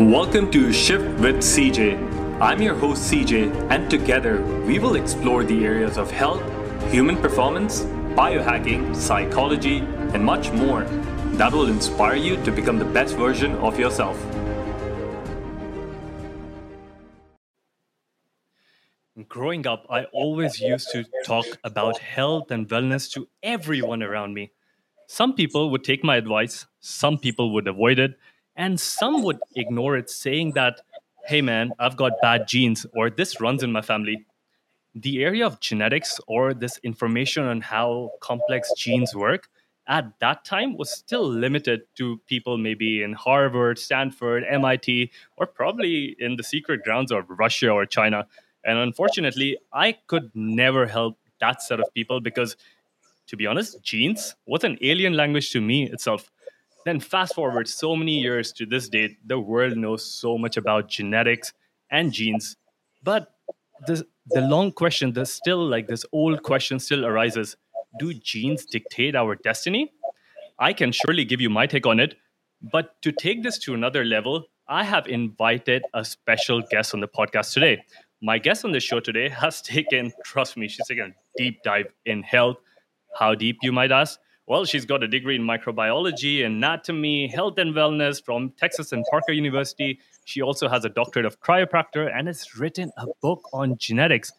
Welcome to Shift with CJ. I'm your host CJ, and together we will explore the areas of health, human performance, biohacking, psychology, and much more that will inspire you to become the best version of yourself. Growing up, I always used to talk about health and wellness to everyone around me. Some people would take my advice, some people would avoid it, and some would ignore it, saying that, hey man, I've got bad genes, or this runs in my family. The area of genetics, or this information on how complex genes work, at that time was still limited to people maybe in Harvard, Stanford, MIT, or probably in the secret grounds of Russia or China. And unfortunately, I could never help that set of people because to be honest, genes was an alien language to me itself. Then fast forward so many years to this date, the world knows so much about genetics and genes. But the, the long question, the still like this old question still arises. Do genes dictate our destiny? I can surely give you my take on it. But to take this to another level, I have invited a special guest on the podcast today. My guest on the show today has taken, trust me, she's taken a deep dive in health, how deep, you might ask? Well, she's got a degree in microbiology, anatomy, health and wellness from Texas and Parker University. She also has a doctorate of chiropractor and has written a book on genetics.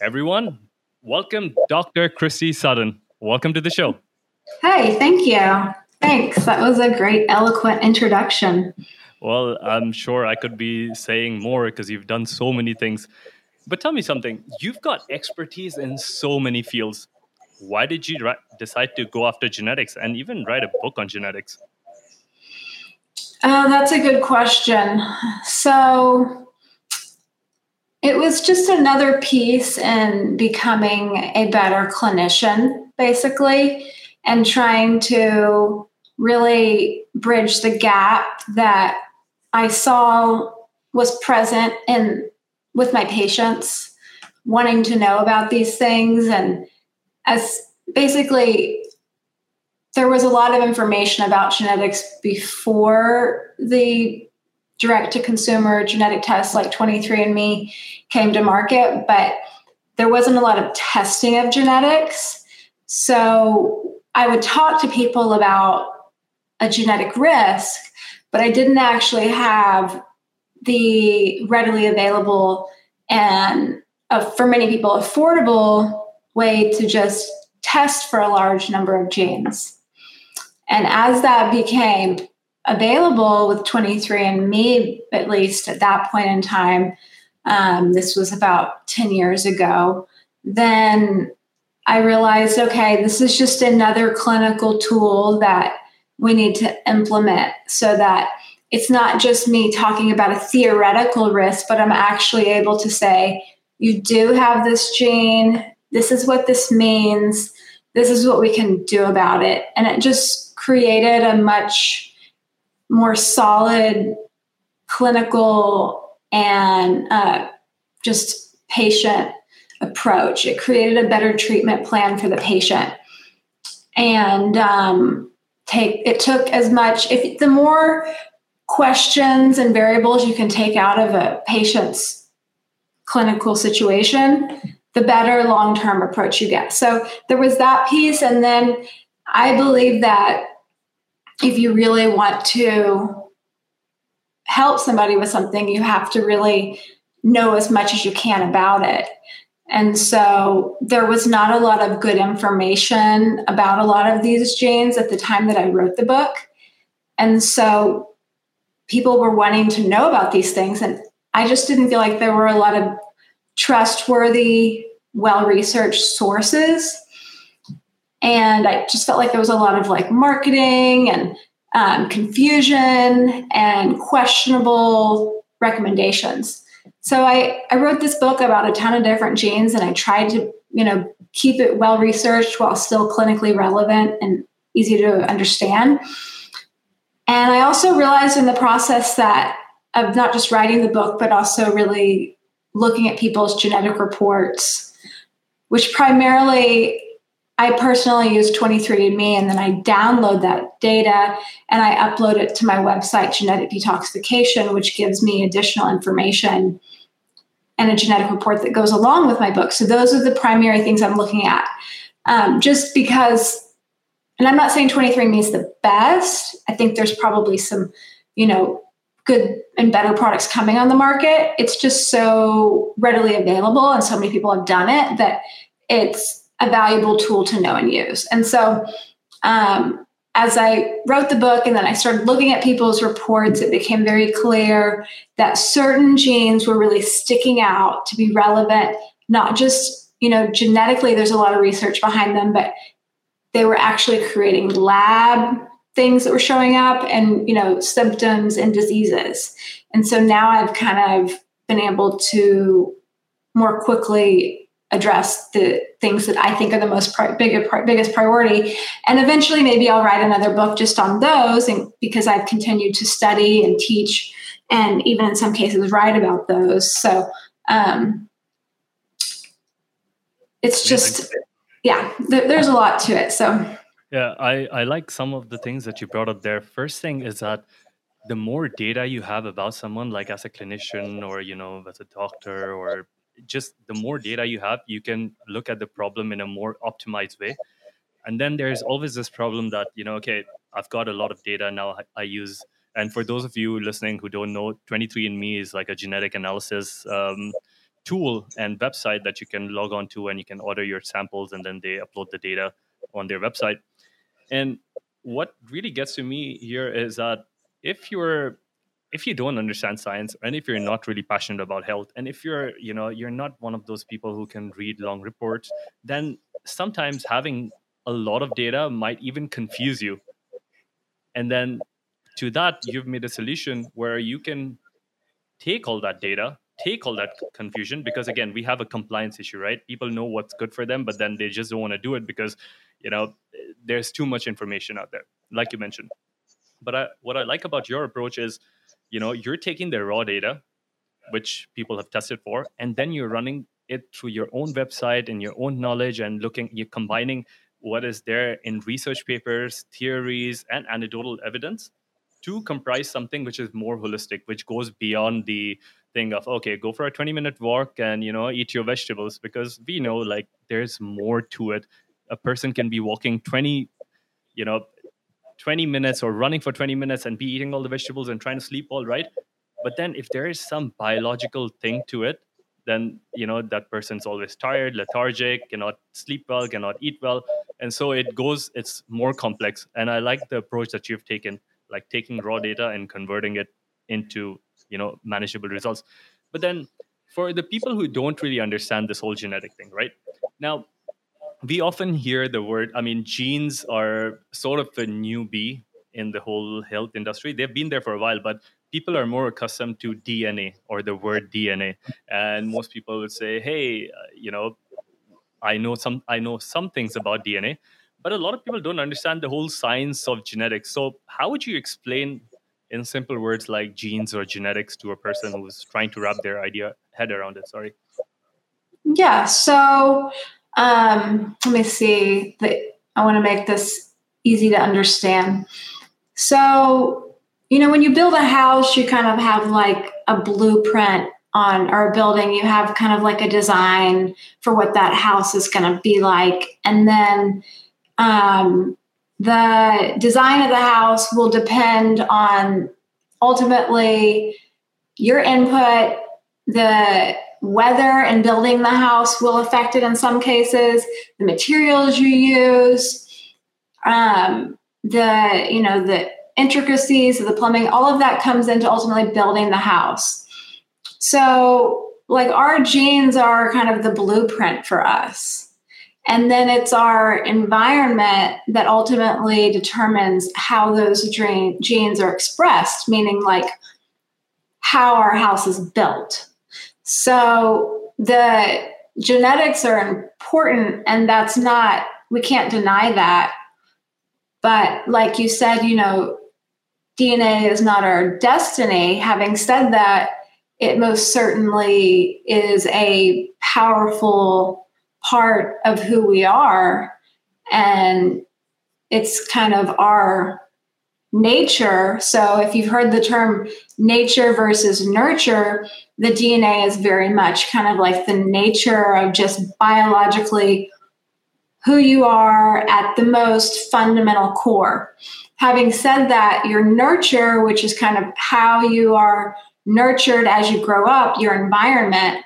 Everyone, welcome Dr. Christy Sutton. Welcome to the show. Hey, thank you. Thanks. That was a great, eloquent introduction. Well, I'm sure I could be saying more because you've done so many things. But tell me something. You've got expertise in so many fields why did you decide to go after genetics and even write a book on genetics? Uh, that's a good question. So it was just another piece in becoming a better clinician, basically, and trying to really bridge the gap that I saw was present in with my patients wanting to know about these things and as basically there was a lot of information about genetics before the direct to consumer genetic tests like 23andme came to market but there wasn't a lot of testing of genetics. So i would talk to people about a genetic risk but i didn't actually have the readily available and uh, for many people affordable way to just test for a large number of genes. And as that became available with 23andMe, at least at that point in time, um, this was about 10 years ago, then I realized okay, this is just another clinical tool that we need to implement so that it's not just me talking about a theoretical risk, but I'm actually able to say, you do have this gene, this is what this means. This is what we can do about it. And it just created a much more solid clinical and uh, just patient approach. It created a better treatment plan for the patient. And um, take it took as much if the more questions and variables you can take out of a patient's clinical situation the better long term approach you get. So there was that piece. And then I believe that if you really want to help somebody with something, you have to really know as much as you can about it. And so there was not a lot of good information about a lot of these genes at the time that I wrote the book. And so people were wanting to know about these things. And I just didn't feel like there were a lot of trustworthy, well researched sources. And I just felt like there was a lot of like marketing and um, confusion and questionable recommendations. So I, I wrote this book about a ton of different genes and I tried to, you know, keep it well researched while still clinically relevant and easy to understand. And I also realized in the process that of not just writing the book, but also really looking at people's genetic reports, which primarily I personally use 23andMe and then I download that data and I upload it to my website, Genetic Detoxification, which gives me additional information and a genetic report that goes along with my book. So those are the primary things I'm looking at. Um, just because, and I'm not saying 23andMe is the best. I think there's probably some, you know, good and better products coming on the market. It's just so readily available and so many people have done it that it's a valuable tool to know and use. And so, um, as I wrote the book and then I started looking at people's reports, it became very clear that certain genes were really sticking out to be relevant, not just, you know, genetically, there's a lot of research behind them, but they were actually creating lab things that were showing up and, you know, symptoms and diseases. And so now I've kind of been able to more quickly address the things that I think are the most pri- big, biggest priority. And eventually, maybe I'll write another book just on those, and because I've continued to study and teach, and even in some cases write about those. So um, it's just, yeah, th- there's a lot to it. So yeah, I I like some of the things that you brought up there. First thing is that the more data you have about someone like as a clinician or you know as a doctor or just the more data you have, you can look at the problem in a more optimized way. And then there's always this problem that, you know, okay, I've got a lot of data now I, use. And for those of you listening who don't know, 23andMe is like a genetic analysis um, tool and website that you can log on to and you can order your samples and then they upload the data on their website. And what really gets to me here is that if you're if you don't understand science and if you're not really passionate about health and if you're you know you're not one of those people who can read long reports then sometimes having a lot of data might even confuse you. And then to that you've made a solution where you can take all that data take all that confusion because again we have a compliance issue right? People know what's good for them but then they just don't want to do it because you know there's too much information out there like you mentioned. But I, what i like about your approach is you know you're taking the raw data which people have tested for and then you're running it through your own website and your own knowledge and looking you're combining what is there in research papers theories and anecdotal evidence to comprise something which is more holistic which goes beyond the thing of okay go for a 20 minute walk and you know eat your vegetables because we know like there's more to it a person can be walking 20 you know 20 minutes or running for 20 minutes and be eating all the vegetables and trying to sleep all right. But then if there is some biological thing to it then you know that person's always tired lethargic cannot sleep well cannot eat well. And so it goes it's more complex. And i like the approach that you've taken like taking raw data and converting it into you know manageable results. But then for the people who don't really understand this whole genetic thing right? Now we often hear the word i mean genes are sort of a newbie in the whole health industry. They've been there for a while but people are more accustomed to dna or the word dna and most people would say hey uh, you know i know some i know some things about dna but a lot of people don't understand the whole science of genetics. So how would you explain in simple words like genes or genetics to a person who's trying to wrap their idea head around it? Sorry. Yeah so um, let me see. I want to make this easy to understand. So, you know, when you build a house, you kind of have like a blueprint on a building, you have kind of like a design for what that house is going to be like. And then um, the design of the house will depend on ultimately your input, the weather and building the house will affect it in some cases the materials you use um, the you know the intricacies of the plumbing all of that comes into ultimately building the house. So like our genes are kind of the blueprint for us. And then it's our environment that ultimately determines how those genes are expressed meaning like how our house is built so the genetics are important, and that's not, we can't deny that. But like you said, you know, DNA is not our destiny. Having said that, it most certainly is a powerful part of who we are. and it's kind of our nature. So if you've heard the term nature versus nurture, the DNA is very much kind of like the nature of just biologically who you are at the most fundamental core. Having said that, your nurture, which is kind of how you are nurtured as you grow up, your environment,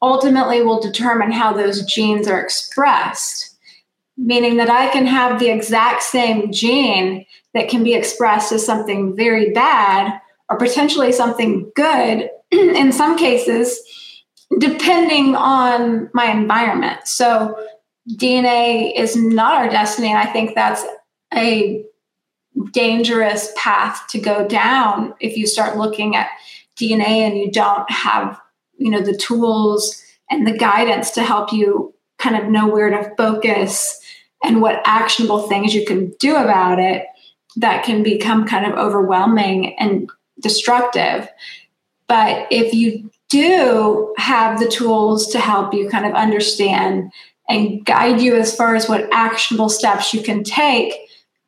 ultimately will determine how those genes are expressed. Meaning that I can have the exact same gene that can be expressed as something very bad or potentially something good in some cases, depending on my environment. So, DNA is not our destiny. And I think that's a dangerous path to go down if you start looking at DNA and you don't have, you know, the tools and the guidance to help you kind of know where to focus and what actionable things you can do about it that can become kind of overwhelming and destructive. But if you do have the tools to help you kind of understand and guide you as far as what actionable steps you can take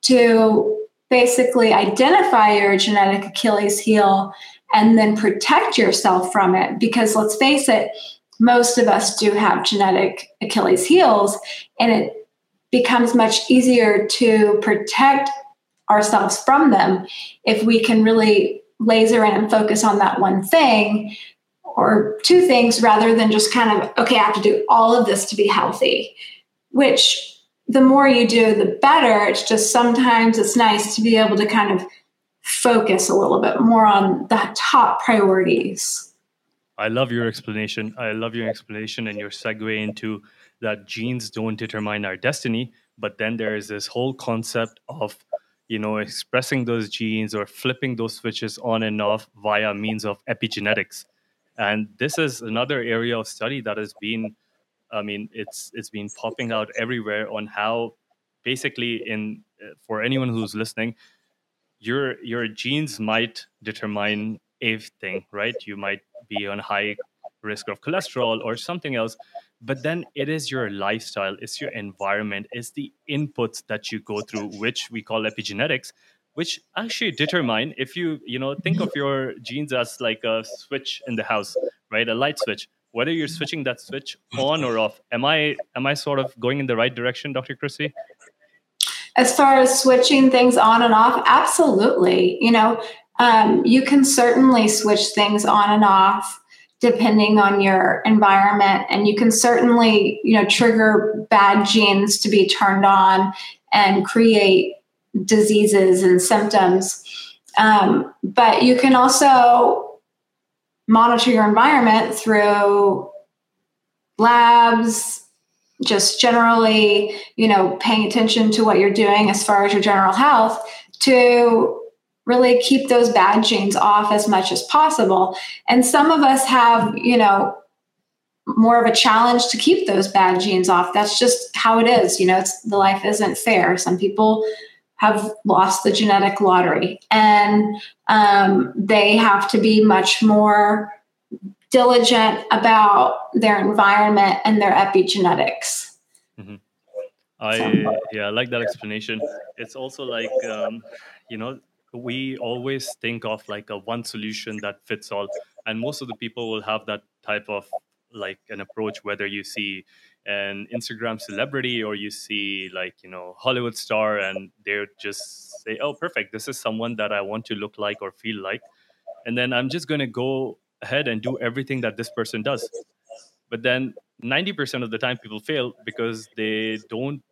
to basically identify your genetic Achilles heel and then protect yourself from it. Because let's face it, most of us do have genetic Achilles heels, and it becomes much easier to protect ourselves from them if we can really laser in and focus on that one thing or two things rather than just kind of, okay, I have to do all of this to be healthy, which the more you do, the better. It's just sometimes it's nice to be able to kind of focus a little bit more on the top priorities. I love your explanation. I love your explanation and your segue into that genes don't determine our destiny. But then there is this whole concept of, you know, expressing those genes or flipping those switches on and off via means of epigenetics. And this is another area of study that has been, I mean, it's it's been popping out everywhere on how basically in uh, for anyone who's listening, your your genes might determine a thing, right? You might be on high risk of cholesterol or something else but then it is your lifestyle it's your environment it's the inputs that you go through which we call epigenetics which actually determine if you you know think of your genes as like a switch in the house right? A light switch. Whether you're switching that switch on or off am i am i sort of going in the right direction dr chrissy as far as switching things on and off absolutely. You know um, you can certainly switch things on and off depending on your environment. And you can certainly you know trigger bad genes to be turned on and create diseases and symptoms. Um, but you can also monitor your environment through labs just generally you know paying attention to what you're doing as far as your general health to really keep those bad genes off as much as possible. And some of us have, you know, more of a challenge to keep those bad genes off. That's just how it is. You know, it's the life isn't fair. Some people have lost the genetic lottery and um, they have to be much more diligent about their environment and their epigenetics. Mm-hmm. I so. yeah, I like that explanation. It's also like um, you know we always think of like a one solution that fits all and most of the people will have that type of like an approach whether you see an instagram celebrity or you see like you know hollywood star and they're just say oh perfect this is someone that i want to look like or feel like and then i'm just going to go ahead and do everything that this person does. But then 90% of the time people fail because they don't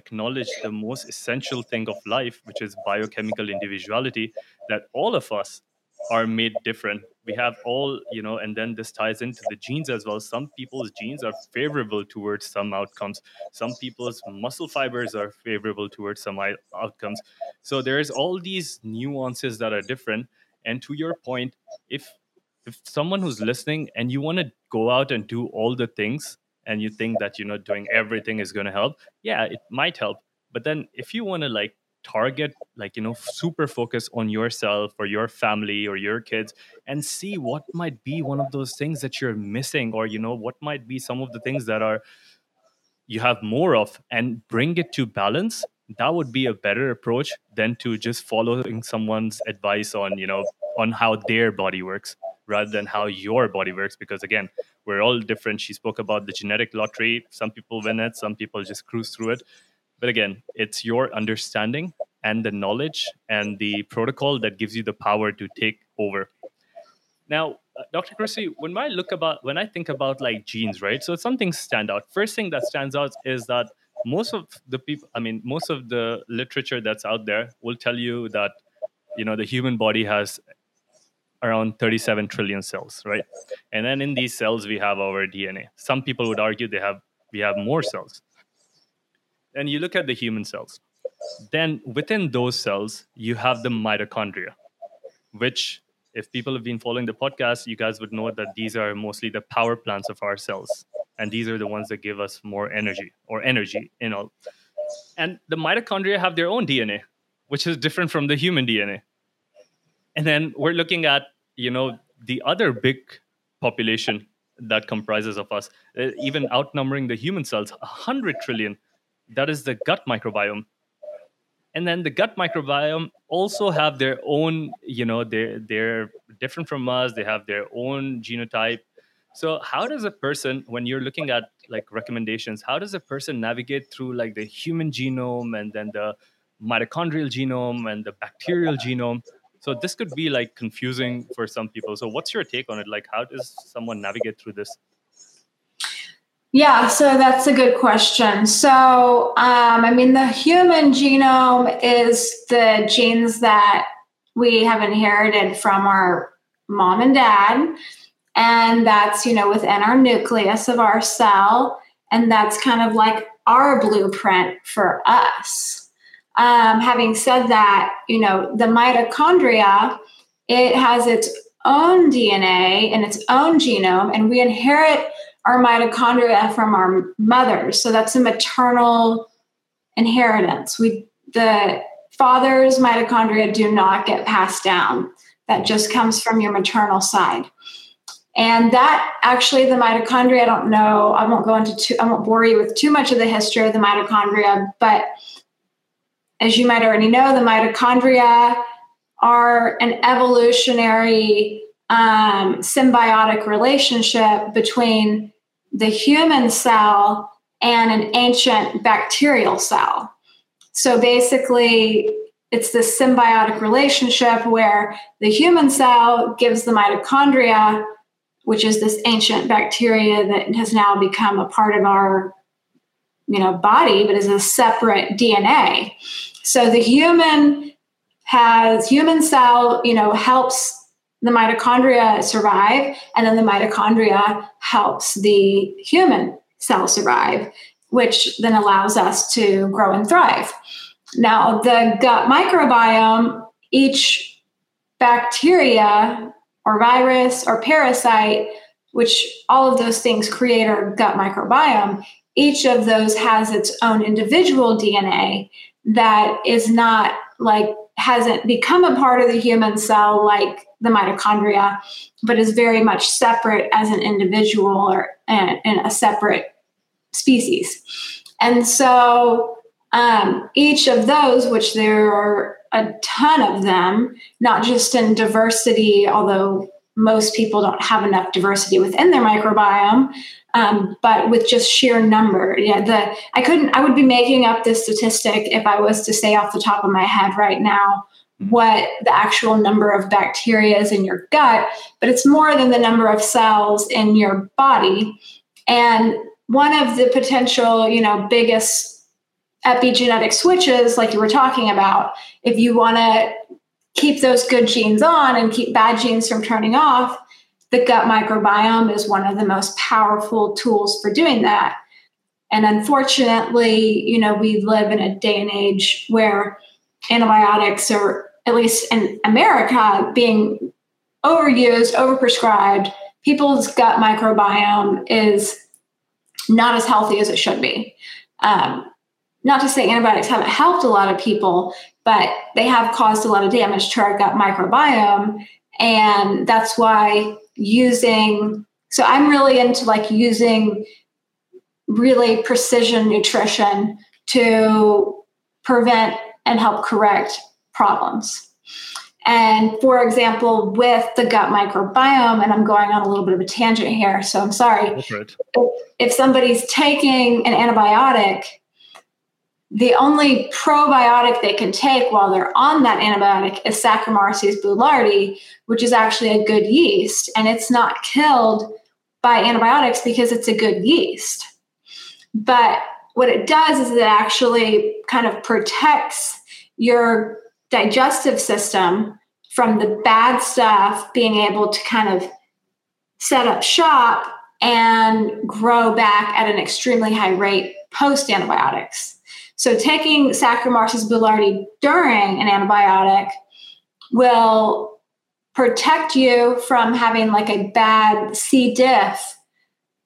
acknowledge the most essential thing of life, which is biochemical individuality, that all of us are made different. We have all, you know, and then this ties into the genes as well. Some people's genes are favorable towards some outcomes. Some people's muscle fibers are favorable towards some outcomes. So there's all these nuances that are different. And to your point, if if someone who's listening and you want to go out and do all the things and you think that you know doing everything is going to help yeah it might help. But then if you want to like target like you know super focus on yourself or your family or your kids and see what might be one of those things that you're missing or you know what might be some of the things that are you have more of and bring it to balance that would be a better approach than to just following someone's advice on you know on how their body works rather than how your body works because again we're all different. She spoke about the genetic lottery. Some people win it some people just cruise through it. But again it's your understanding and the knowledge and the protocol that gives you the power to take over. Now uh, dr chrissy when i look about when i think about like genes right? So some things stand out. First thing that stands out is that most of the people i mean most of the literature that's out there will tell you that you know the human body has around 37 trillion cells right? And then in these cells we have our dna some people would argue they have we have more cells. And you look at the human cells. Then within those cells you have the mitochondria which if people have been following the podcast you guys would know that these are mostly the power plants of our cells. And these are the ones that give us more energy or energy you know. And the mitochondria have their own dna which is different from the human dna and then we're looking at you know the other big population that comprises of us uh, even outnumbering the human cells 100 trillion. That is the gut microbiome. And then the gut microbiome also have their own you know they're they're different from us. They have their own genotype. So how does a person, when you're looking at like recommendations, how does a person navigate through like the human genome and then the mitochondrial genome and the bacterial genome? So this could be like confusing for some people. So what's your take on it? Like how does someone navigate through this? Yeah, so that's a good question. So, um, I mean, the human genome is the genes that we have inherited from our mom and dad and that's you know within our nucleus of our cell and that's kind of like our blueprint for us um, having said that you know the mitochondria it has its own dna and its own genome and we inherit our mitochondria from our mothers. So that's a maternal inheritance. We the father's mitochondria do not get passed down. That just comes from your maternal side. And that actually, the mitochondria, I don't know, I won't go into too, I won't bore you with too much of the history of the mitochondria, but as you might already know, the mitochondria are an evolutionary um, symbiotic relationship between the human cell and an ancient bacterial cell. So basically, it's this symbiotic relationship where the human cell gives the mitochondria which is this ancient bacteria that has now become a part of our you know body but is a separate dna so the human has human cell you know helps the mitochondria survive and then the mitochondria helps the human cell survive which then allows us to grow and thrive. Now the gut microbiome each bacteria or virus or parasite, which all of those things create our gut microbiome, each of those has its own individual DNA that is not like hasn't become a part of the human cell like the mitochondria, but is very much separate as an individual or in a separate species. And so um, each of those, which there are a ton of them, not just in diversity, although most people don't have enough diversity within their microbiome, um, but with just sheer number. Yeah, the I couldn't. I would be making up this statistic if I was to say off the top of my head right now what the actual number of bacteria is in your gut, but it's more than the number of cells in your body. And one of the potential, you know, biggest epigenetic switches, like you were talking about, if you want to keep those good genes on and keep bad genes from turning off, the gut microbiome is one of the most powerful tools for doing that. And unfortunately, you know, we live in a day and age where antibiotics are, at least in America, being overused, overprescribed. People's gut microbiome is not as healthy as it should be. Um, not to say antibiotics haven't helped a lot of people, but they have caused a lot of damage to our gut microbiome. And that's why using, so I'm really into like using really precision nutrition to prevent and help correct problems. And for example, with the gut microbiome, and I'm going on a little bit of a tangent here, so I'm sorry. If, if somebody's taking an antibiotic, the only probiotic they can take while they're on that antibiotic is Saccharomyces boulardii, which is actually a good yeast, and it's not killed by antibiotics because it's a good yeast. But what it does is it actually kind of protects your digestive system from the bad stuff being able to kind of set up shop and grow back at an extremely high rate post antibiotics. So taking Saccharomyces boulardii during an antibiotic will protect you from having like a bad C. diff,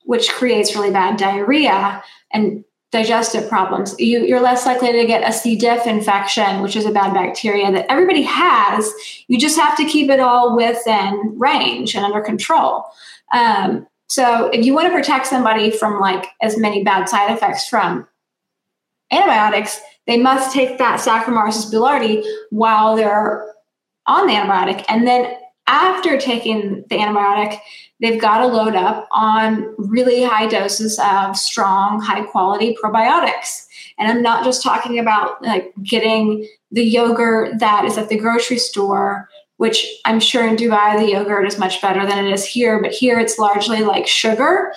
which creates really bad diarrhea and digestive problems. You, are less likely to get a C. diff infection, which is a bad bacteria that everybody has. You just have to keep it all within range and under control. Um, so if you want to protect somebody from like as many bad side effects from antibiotics, they must take that Saccharomyces boulardii while they're on the antibiotic. And then after taking the antibiotic, they've got to load up on really high doses of strong, high quality probiotics. And I'm not just talking about like getting the yogurt that is at the grocery store, which I'm sure in Dubai the yogurt is much better than it is here, but here it's largely like sugar.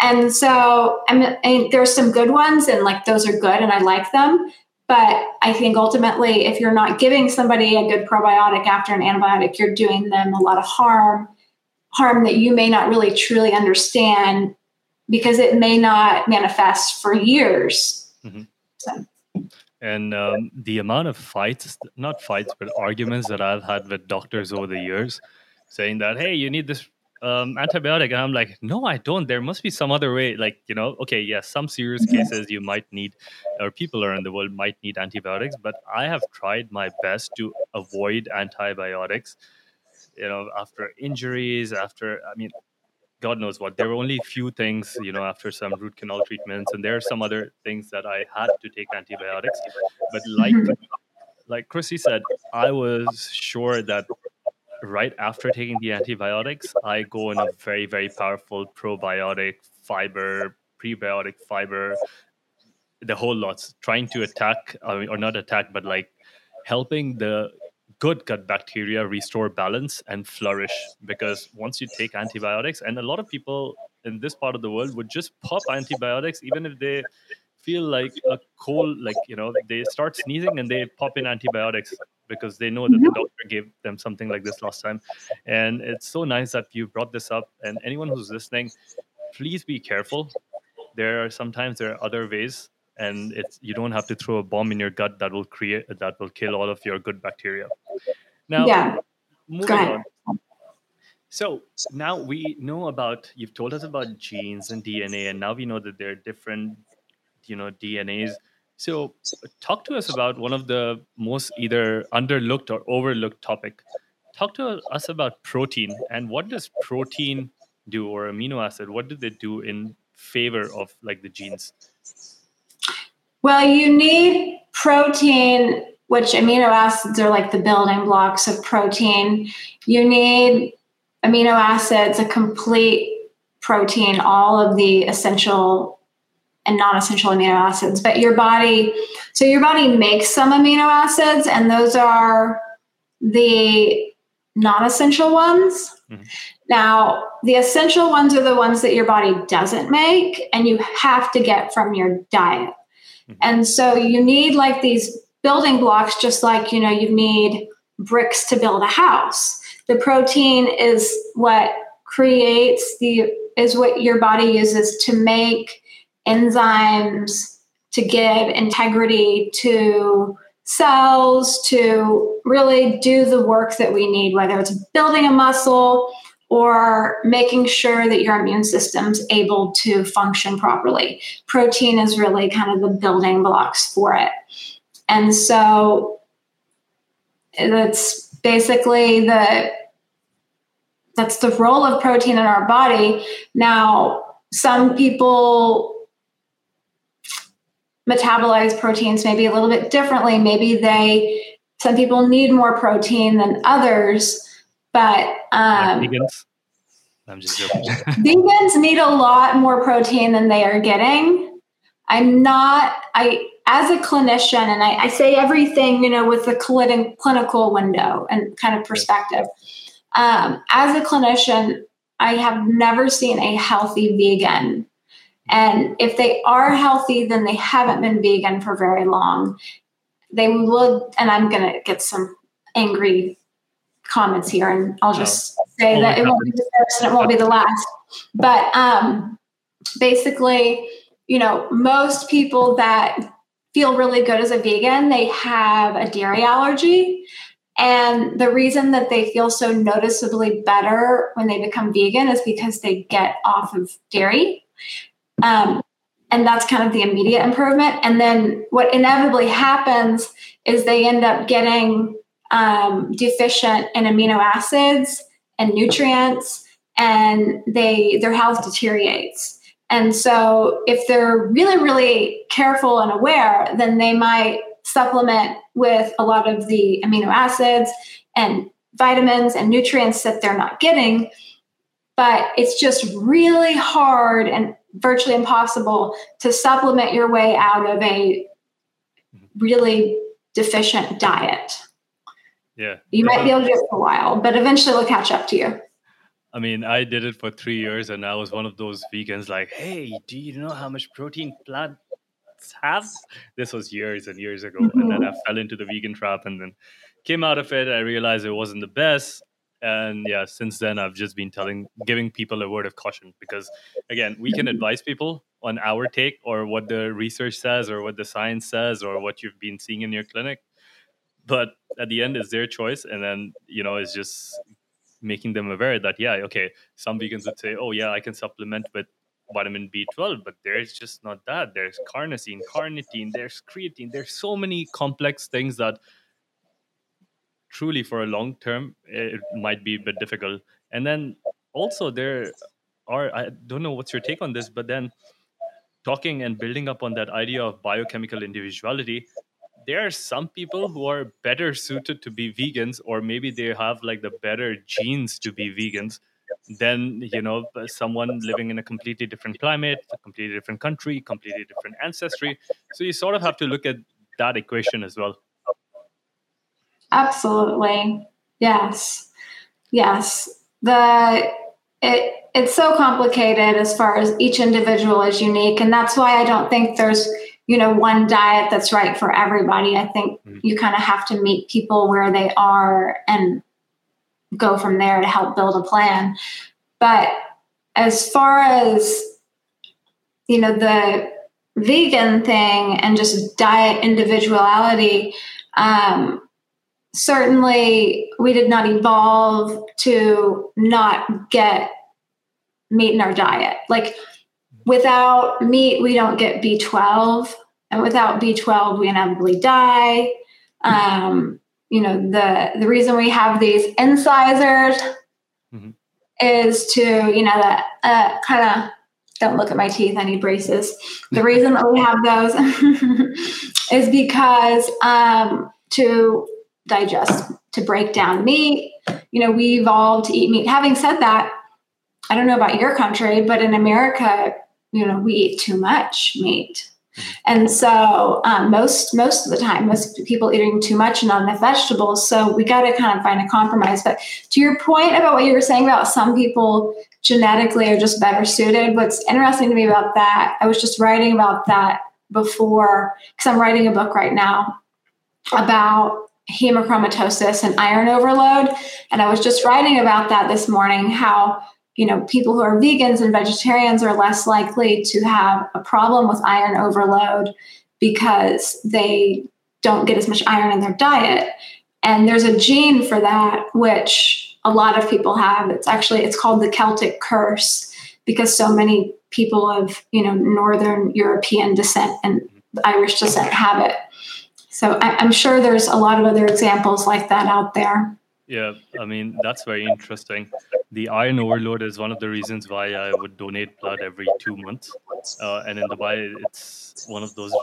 And so I mean, there's some good ones, and like those are good, and I like them. But I think ultimately, if you're not giving somebody a good probiotic after an antibiotic, you're doing them a lot of harm, harm that you may not really truly understand because it may not manifest for years. Mm-hmm. So. And um, the amount of fights, not fights, but arguments that I've had with doctors over the years saying that, hey, you need this um, antibiotic and i'm like no i don't. There must be some other way like you know okay yes some serious cases you might need or people around the world might need antibiotics but i have tried my best to avoid antibiotics you know after injuries after i mean god knows what. There were only a few things you know after some root canal treatments and there are some other things that i had to take antibiotics but like like chrissy said i was sure that right after taking the antibiotics, I go on a very, very powerful probiotic, fiber, prebiotic fiber, the whole lots, trying to attack, or not attack, but like helping the good gut bacteria restore balance and flourish. Because once you take antibiotics, and a lot of people in this part of the world would just pop antibiotics, even if they feel like a cold, like, you know, they start sneezing and they pop in antibiotics because they know that the doctor gave them something like this last time. And it's so nice that you brought this up. And anyone who's listening, please be careful. There are sometimes there are other ways, and it's you don't have to throw a bomb in your gut that will create that will kill all of your good bacteria. Now, yeah. moving on. So now we know about you've told us about genes and DNA, and now we know that there are different, you know, DNAs so, talk to us about one of the most either underlooked or overlooked topic. Talk to us about protein and what does protein do or amino acid? What do they do in favor of like the genes? Well, you need protein, which amino acids are like the building blocks of protein. You need amino acids, a complete protein, all of the essential and non-essential amino acids but your body so your body makes some amino acids and those are the non-essential ones mm-hmm. now the essential ones are the ones that your body doesn't make and you have to get from your diet mm-hmm. and so you need like these building blocks just like you know you need bricks to build a house the protein is what creates the is what your body uses to make enzymes to give integrity to cells to really do the work that we need, whether it's building a muscle or making sure that your immune system's able to function properly. Protein is really kind of the building blocks for it. And so that's basically the that's the role of protein in our body. Now, some people metabolize proteins maybe a little bit differently. Maybe they, some people need more protein than others, but um, like vegans. I'm just joking. vegans need a lot more protein than they are getting. I'm not, I, as a clinician, and I, I say everything, you know, with the clinical window and kind of perspective. Um, as a clinician, I have never seen a healthy vegan. And if they are healthy, then they haven't been vegan for very long. They will, and I'm going to get some angry comments here, and I'll just no. say that it won't be the first and it won't be the last. But um, basically, you know, most people that feel really good as a vegan, they have a dairy allergy. And the reason that they feel so noticeably better when they become vegan is because they get off of dairy. Um, and that's kind of the immediate improvement. And then what inevitably happens is they end up getting um, deficient in amino acids and nutrients, and they their health deteriorates. And so, if they're really, really careful and aware, then they might supplement with a lot of the amino acids and vitamins and nutrients that they're not getting. But it's just really hard and virtually impossible to supplement your way out of a really deficient diet. Yeah. You might be able to do it for a while, but eventually it'll catch up to you. I mean, I did it for three years, and I was one of those vegans. Like, hey, do you know how much protein plants have? This was years and years ago, mm-hmm. and then I mm-hmm. fell into the vegan trap, and then came out of it. I realized it wasn't the best, and yeah, since then I've just been telling, giving people a word of caution because, again, we can advise people on our take or what the research says or what the science says or what you've been seeing in your clinic. But at the end it's their choice. And then you know it's just making them aware that yeah okay some vegans would say oh yeah i can supplement with vitamin b12 but there's just not that. There's carnosine carnitine there's creatine. There's so many complex things that truly for a long term eh, it might be a bit difficult. And then also there are i don't know what's your take on this but then talking and building up on that idea of biochemical individuality there are some people who are better suited to be vegans or maybe they have like the better genes to be vegans than you know someone living in a completely different climate a completely different country completely different ancestry. So you sort of have to look at that equation as well absolutely. Yes. Yes. The it it's so complicated as far as each individual is unique and that's why i don't think there's you know one diet that's right for everybody. I think mm-hmm. you kind of have to meet people where they are and go from there to help build a plan. But as far as you know the vegan thing and just diet individuality um, certainly we did not evolve to not get meat in our diet like without meat, we don't get B12. And without B12, we inevitably die. Um, you know, the, the reason we have these incisors mm-hmm. is to, you know, that uh, kind of don't look at my teeth, I need braces. The reason that we have those is because um, to digest, to break down meat, you know, we evolved to eat meat. Having said that, I don't know about your country, but in America, you know we eat too much meat. And so um, most most of the time most people eating too much and not enough vegetables so we got to kind of find a compromise. But to your point about what you were saying about some people genetically are just better suited what's interesting to me about that i was just writing about that before because i'm writing a book right now about hemochromatosis and iron overload and i was just writing about that this morning how you know, people who are vegans and vegetarians are less likely to have a problem with iron overload because they don't get as much iron in their diet. And there's a gene for that, which a lot of people have. It's actually it's called the Celtic curse because so many people of you know Northern European descent and Irish descent have it. So I, I'm sure there's a lot of other examples like that out there. Yeah, I mean that's very interesting. the iron overload is one of the reasons why I would donate blood every two months. Uh, and in Dubai, it's one of those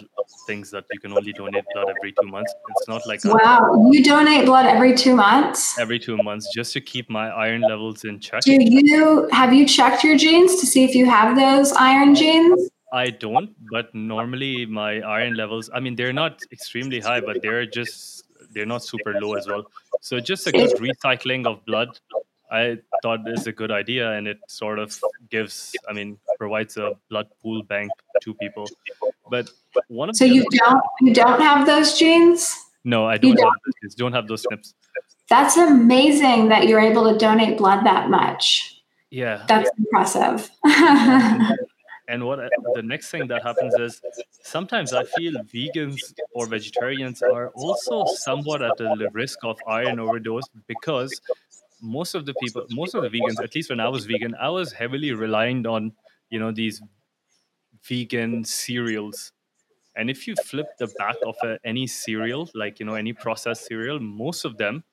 things that you can only donate blood every two months. It's not like wow, you donate blood every two months. Every two months, just to keep my iron levels in check. Do you have you checked your genes to see if you have those iron genes? I don't, but normally my iron levels, I mean, they're not extremely high, but they're just, they're not super low as well. So just a good recycling of blood, I thought is a good idea. And it sort of gives, I mean, provides a blood pool bank to people. But one of So you don't, you don't have those genes? No, I don't, don't? Have, don't have those SNPs. That's amazing that you're able to donate blood that much. Yeah. That's impressive. And what the next thing that happens is sometimes I feel vegans or vegetarians are also somewhat at the risk of iron overdose because most of the people, most of the vegans, at least when I was vegan, I was heavily reliant on you know these vegan cereals. And if you flip the back of a, any cereal, like you know any processed cereal, most of them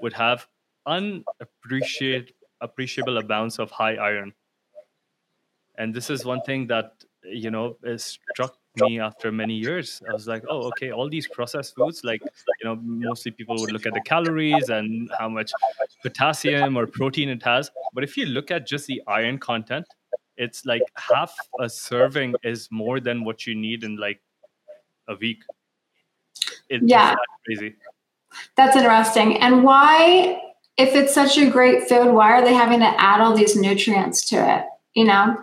would have unappreciated appreciable amounts of high iron and this is one thing that you know struck me after many years. I was like oh okay all these processed foods like you know mostly people would look at the calories and how much potassium or protein it has. But if you look at just the iron content it's like half a serving is more than what you need in like a week. It's yeah. crazy. That's interesting. And why if it's such a great food why are they having to add all these nutrients to it you know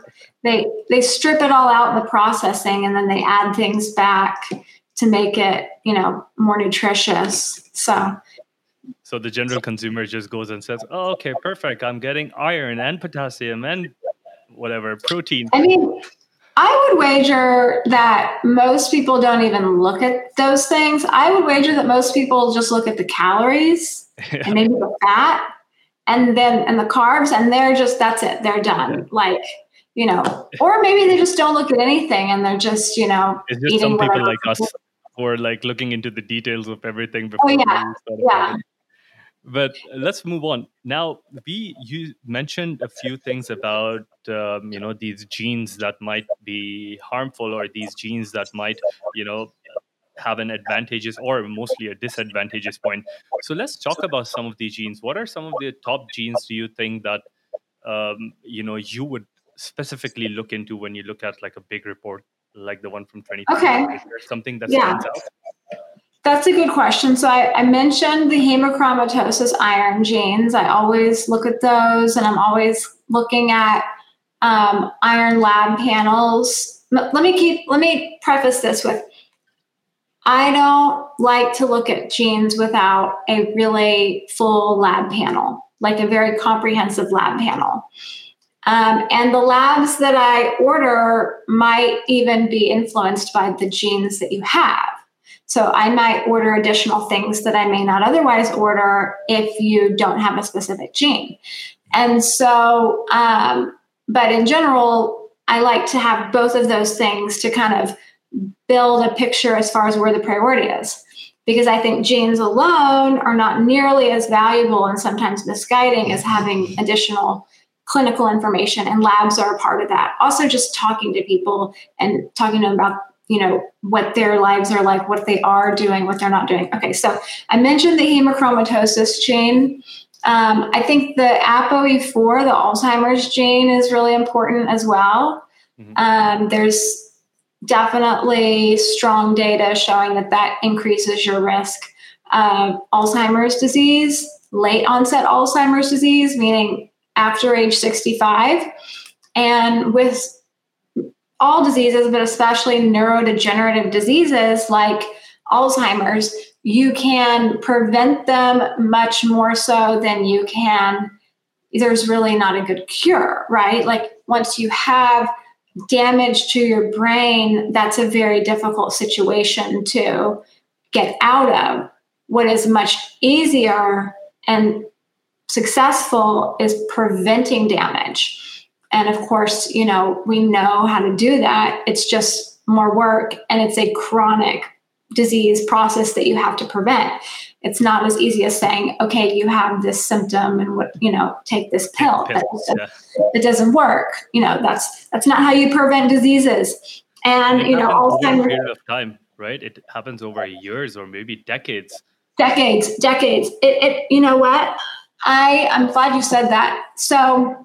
they they strip it all out in the processing and then they add things back to make it you know more nutritious so so the general consumer just goes and says oh okay perfect i'm getting iron and potassium and whatever protein i mean I would wager that most people don't even look at those things. I would wager that most people just look at the calories yeah. and maybe the fat and then and the carbs and they're just that's it. They're done. Like you know or maybe they just don't look at anything and they're just you know it's just some people like us who are like looking into the details of everything before oh, yeah. yeah but let's move on. Now we you mentioned a few things about um, you know these genes that might be harmful or these genes that might you know have an advantageous or mostly a disadvantageous point. So let's talk about some of these genes. What are some of the top genes do you think that um, you know you would specifically look into when you look at like a big report like the one from 2020? Okay. Is there something that yeah. stands out? That's a good question. So I, I, mentioned the hemochromatosis iron genes. I always look at those, and I'm always looking at um, iron lab panels. Let me keep. Let me preface this with I don't like to look at genes without a really full lab panel, like a very comprehensive lab panel. Um, and the labs that I order might even be influenced by the genes that you have. So I might order additional things that I may not otherwise order if you don't have a specific gene. And so, um, but in general, I like to have both of those things to kind of build a picture as far as where the priority is. Because I think genes alone are not nearly as valuable and sometimes misguiding as having additional clinical information, and labs are a part of that. Also, just talking to people and talking to them about you know what their lives are like, what they are doing, what they're not doing. Okay, so I mentioned the hemochromatosis gene. Um, I think the ApoE4, the Alzheimer's gene, is really important as well. Mm-hmm. Um, there's definitely strong data showing that that increases your risk of Alzheimer's disease, late onset Alzheimer's disease, meaning after age 65. And with all diseases, but especially neurodegenerative diseases like Alzheimer's, you can prevent them much more so than you can. There's really not a good cure, right? Like once you have damage to your brain, that's a very difficult situation to get out of. What is much easier and successful is preventing damage. And of course, you know, we know how to do that. It's just more work and it's a chronic disease process that you have to prevent. It's not as easy as saying, okay, you have this symptom and what, you know, take this pill. Pills, that, yeah. it doesn't work. You know, that's that's not how you prevent diseases. And It you know, happens over a Alzheimer's period of time, right? It happens over years or maybe decades. decades, decades. It, it you know what? I I'm glad you said that. So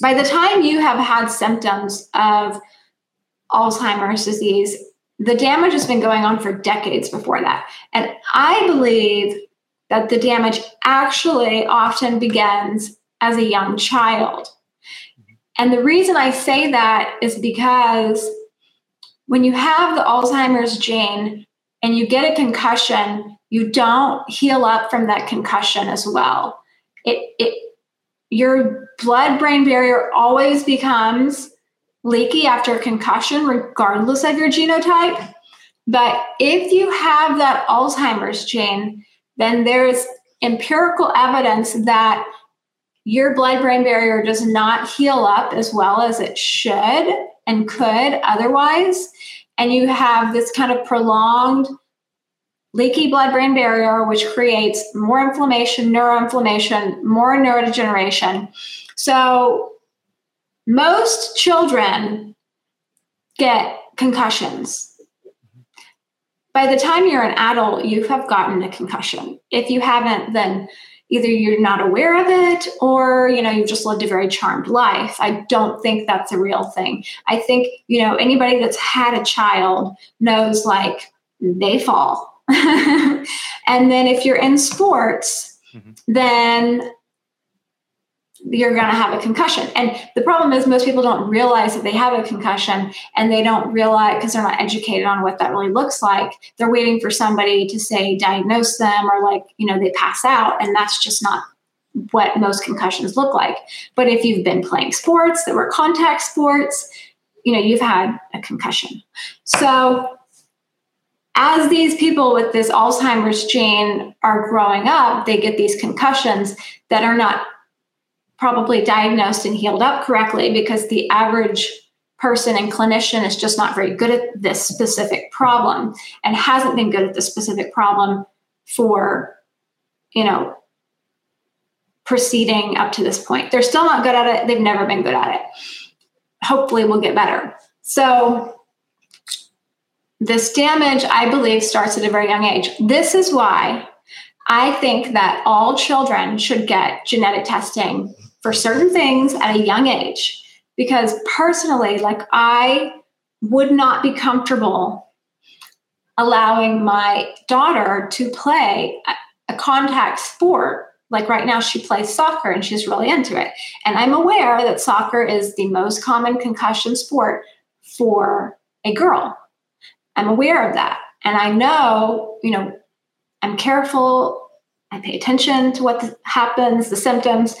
by the time you have had symptoms of Alzheimer's disease, the damage has been going on for decades before that. And I believe that the damage actually often begins as a young child. And the reason I say that is because when you have the Alzheimer's gene and you get a concussion, you don't heal up from that concussion as well. It, it your blood brain barrier always becomes leaky after a concussion, regardless of your genotype. But if you have that Alzheimer's gene, then there's empirical evidence that your blood brain barrier does not heal up as well as it should and could otherwise. And you have this kind of prolonged leaky blood brain barrier, which creates more inflammation, neuroinflammation, more neurodegeneration. So, most children get concussions. By the time you're an adult, you have gotten a concussion. If you haven't, then either you're not aware of it or you know you've just lived a very charmed life i don't think that's a real thing i think you know anybody that's had a child knows like they fall and then if you're in sports Mhm. then you're going to have a concussion. And the problem is, most people don't realize that they have a concussion and they don't realize because they're not educated on what that really looks like. They're waiting for somebody to say, diagnose them, or like, you know, they pass out. And that's just not what most concussions look like. But if you've been playing sports that were contact sports, you know, you've had a concussion. So, as these people with this Alzheimer's gene are growing up, they get these concussions that are not probably diagnosed and healed up correctly because the average person and clinician is just not very good at this specific problem and hasn't been good at this specific problem for you know proceeding up to this point. They're still not good at it. They've never been good at it. Hopefully we'll get better. So this damage i believe starts at a very young age. This is why i think that all children should get genetic testing for certain things at a young age. Because personally like i would not be comfortable allowing my daughter to play a, contact sport. Like right now she plays soccer and she's really into it. And i'm aware that soccer is the most common concussion sport for a girl. I'm aware of that. And i know you know i'm careful. I pay attention to what happens the symptoms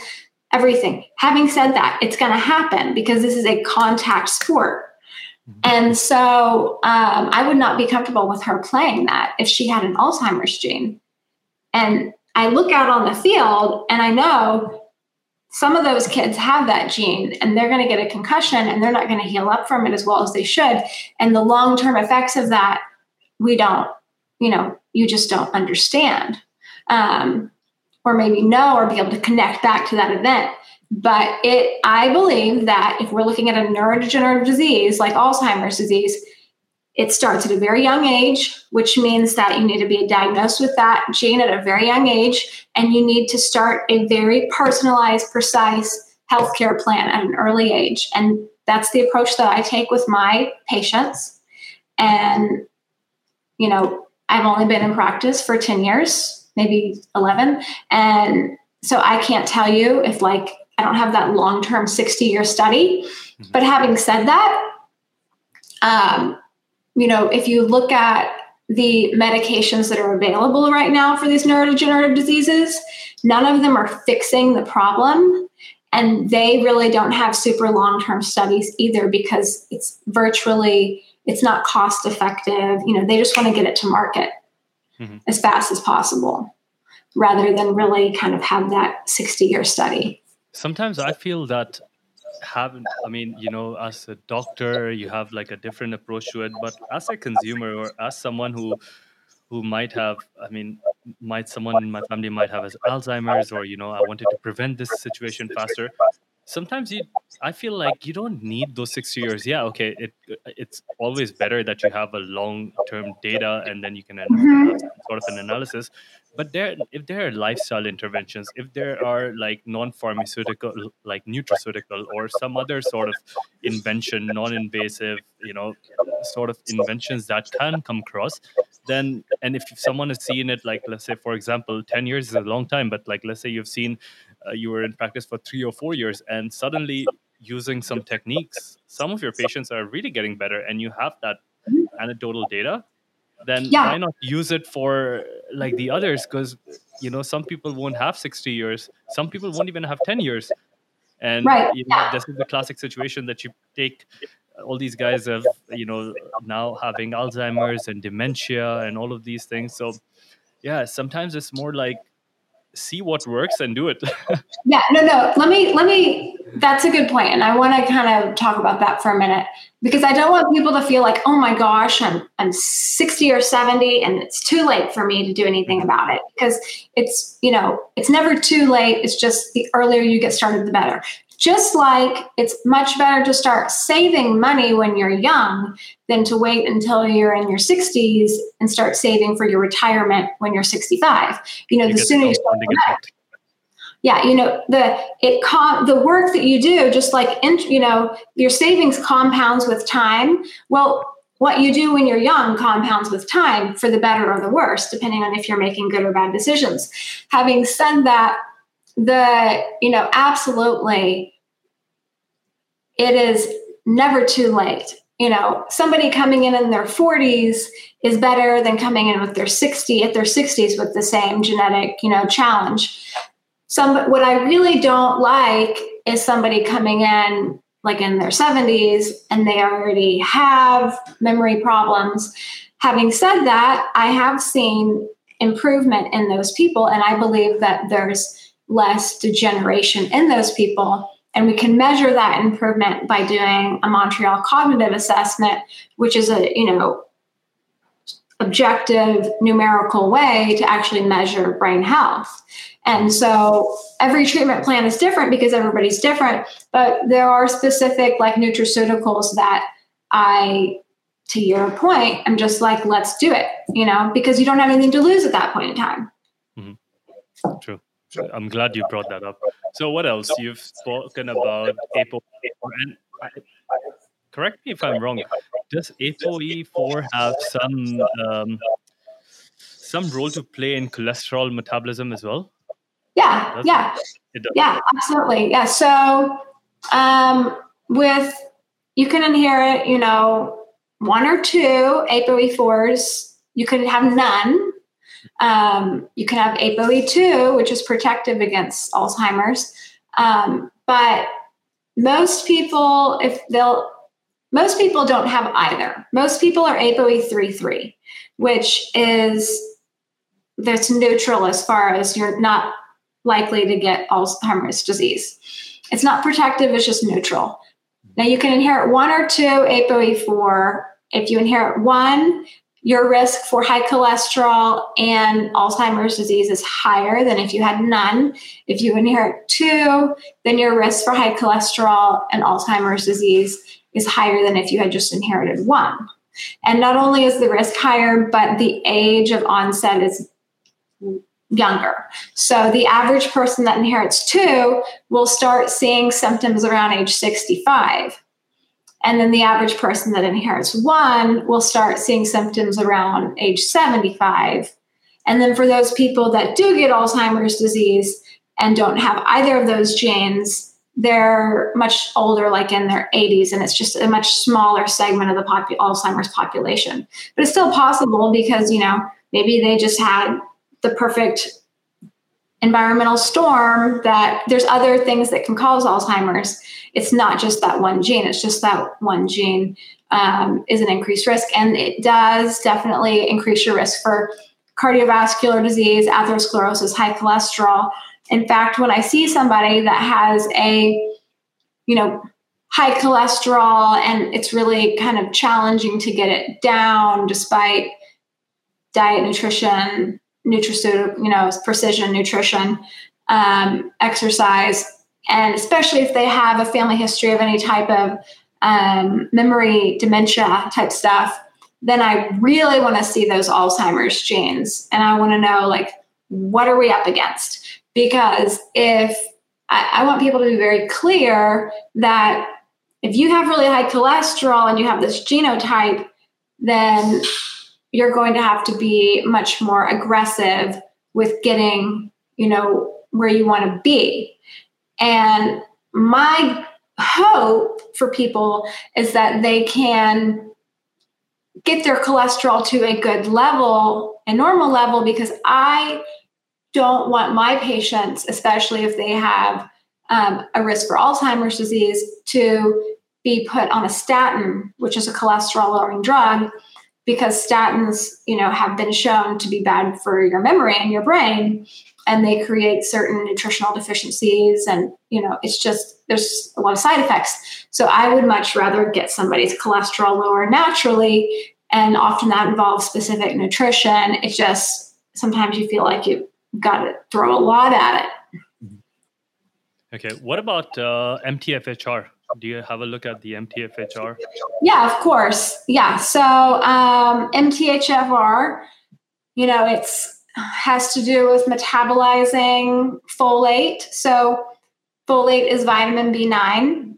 everything. Having said that, it's going to happen because this is a contact sport. And so um, I would not be comfortable with her playing that if she had an Alzheimer's gene. And I look out on the field and I know some of those kids have that gene and they're going to get a concussion and they're not going to heal up from it as well as they should. And the long term effects of that, we don't, you know, you just don't understand. Um, or maybe know or be able to connect back to that event. But it, I believe that if we're looking at a neurodegenerative disease like Alzheimer's disease, it starts at a very young age, which means that you need to be diagnosed with that gene at a very young age, and you need to start a very personalized, precise healthcare plan at an early age. And that's the approach that I take with my patients. And, you know, I've only been in practice for 10 years, maybe 11. And so I can't tell you if, like, I don't have that long term 60 year study. Mm-hmm. But having said that, um, you know, if you look at the medications that are available right now for these neurodegenerative diseases, none of them are fixing the problem. And they really don't have super long term studies either because it's virtually it's not cost effective. You know, they just want to get it to market mm-hmm. as fast as possible rather than really kind of have that 60 year study. Sometimes I feel that having, I mean, you know, as a doctor, you have like a different approach to it, but as a consumer or as someone who who might have i mean might someone in my family might have as alzheimer's or you know i wanted to prevent this situation faster sometimes you i feel like you don't need those 60 years yeah okay it it's always better that you have a long term data and then you can mm-hmm. sort of an analysis but there if there are lifestyle interventions if there are like non-pharmaceutical like nutraceutical or some other sort of invention non-invasive you know sort of inventions that can come across then and if someone has seen it like let's say for example 10 years is a long time but like let's say you've seen uh, you were in practice for 3 or 4 years and suddenly using some techniques some of your patients are really getting better and you have that anecdotal data then yeah. why not use it for like the others because you know some people won't have 60 years some people won't even have 10 years and right. you know, yeah. this is the classic situation that you take all these guys have you know now having alzheimer's and dementia and all of these things so yeah sometimes it's more like see what works and do it. Yeah no no let me let me that's a good point and i want to kind of talk about that for a minute because i don't want people to feel like oh my gosh i'm i'm 60 or 70 and it's too late for me to do anything about it because it's you know it's never too late it's just the earlier you get started the better just like it's much better to start saving money when you're young than to wait until you're in your 60s and start saving for your retirement when you're 65. You know, you the sooner you start yeah you know the it com- the work that you do just like in, you know your savings compounds with time. Well what you do when you're young compounds with time for the better or the worse depending on if you're making good or bad decisions. Having said that the you know absolutely it is never too late. You know somebody coming in in their 40s is better than coming in with their 60 at their 60s with the same genetic you know challenge. Some what i really don't like is somebody coming in like in their 70s and they already have memory problems. Having said that i have seen improvement in those people and i believe that there's less degeneration in those people. And we can measure that improvement by doing a Montreal cognitive assessment, which is a, you know, objective numerical way to actually measure brain health. And so every treatment plan is different because everybody's different, but there are specific like nutraceuticals that I to your point, I'm just like, let's do it, you know, because you don't have anything to lose at that point in time. Mm-hmm. True. I'm glad you brought that up. So, what else? You've spoken about APOE4. And correct me if I'm wrong. Does APOE4 have some um, some role to play in cholesterol metabolism as well? Yeah, does yeah, it? It yeah, absolutely. Yeah. So, um, with you can inherit, you know, one or two APOE4s. You can have none um, you can have ApoE2, which is protective against Alzheimer's. Um, but most people, if they'll, most people don't have either. Most people are ApoE33, which is that's neutral as far as you're not likely to get Alzheimer's disease. It's not protective, it's just neutral. Now you can inherit one or two ApoE4. If you inherit one, your risk for high cholesterol and Alzheimer's disease is higher than if you had none. If you inherit two, then your risk for high cholesterol and Alzheimer's disease is higher than if you had just inherited one. And not only is the risk higher, but the age of onset is younger. So the average person that inherits two will start seeing symptoms around age 65. And then the average person that inherits one will start seeing symptoms around age 75. And then for those people that do get Alzheimer's disease and don't have either of those genes, they're much older, like in their 80s, and it's just a much smaller segment of the popu- Alzheimer's population. But it's still possible because, you know, maybe they just had the perfect environmental storm that there's other things that can cause Alzheimer's. It's not just that one gene, it's just that one gene um, is an increased risk. And it does definitely increase your risk for cardiovascular disease, atherosclerosis, high cholesterol. In fact, when I see somebody that has a, you know, high cholesterol and it's really kind of challenging to get it down despite diet, nutrition, nutraceutical, you know, precision nutrition, um, exercise, and especially if they have a family history of any type of um, memory dementia type stuff, then I really want to see those Alzheimer's genes, and I want to know like what are we up against? Because if I, I want people to be very clear that if you have really high cholesterol and you have this genotype, then you're going to have to be much more aggressive with getting, you know, where you want to be. And my hope for people is that they can get their cholesterol to a good level, a normal level, because I don't want my patients, especially if they have um, a risk for Alzheimer's disease, to be put on a statin, which is a cholesterol lowering drug, because statins, you know, have been shown to be bad for your memory and your brain, and they create certain nutritional deficiencies, and you know, it's just there's a lot of side effects. So I would much rather get somebody's cholesterol lower naturally, and often that involves specific nutrition. It just sometimes you feel like you've got to throw a lot at it. Mm-hmm. Okay, what about uh, MTHFR? Do you have a look at the MTHFR? Yeah, of course. Yeah, so um, MTHFR, you know, it's has to do with metabolizing folate. So folate is vitamin B9,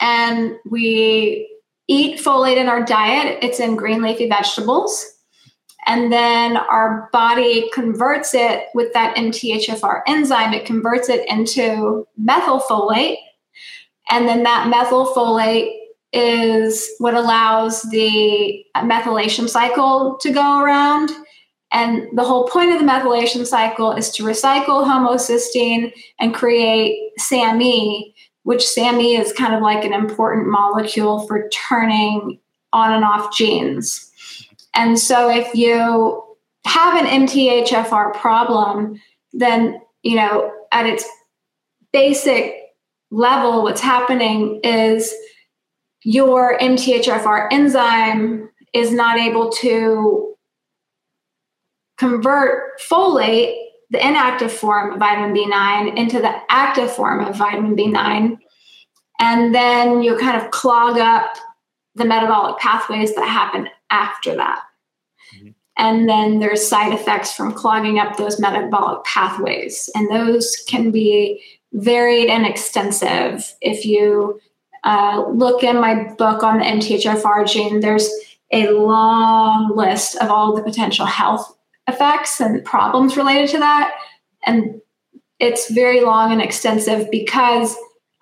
and we eat folate in our diet. It's in green leafy vegetables. And then our body converts it with that MTHFR enzyme, it converts it into methylfolate. And then that methylfolate is what allows the methylation cycle to go around. And the whole point of the methylation cycle is to recycle homocysteine and create SAMe, which SAMe is kind of like an important molecule for turning on and off genes. And so if you have an MTHFR problem, then, you know, at its basic level, what's happening is your MTHFR enzyme is not able to convert folate, the inactive form of vitamin B9, into the active form of vitamin B9. And then you kind of clog up the metabolic pathways that happen after that. Mm-hmm. And then there's side effects from clogging up those metabolic pathways. And those can be varied and extensive. If you uh, look in my book on the MTHFR gene, there's a long list of all the potential health effects and problems related to that. And it's very long and extensive because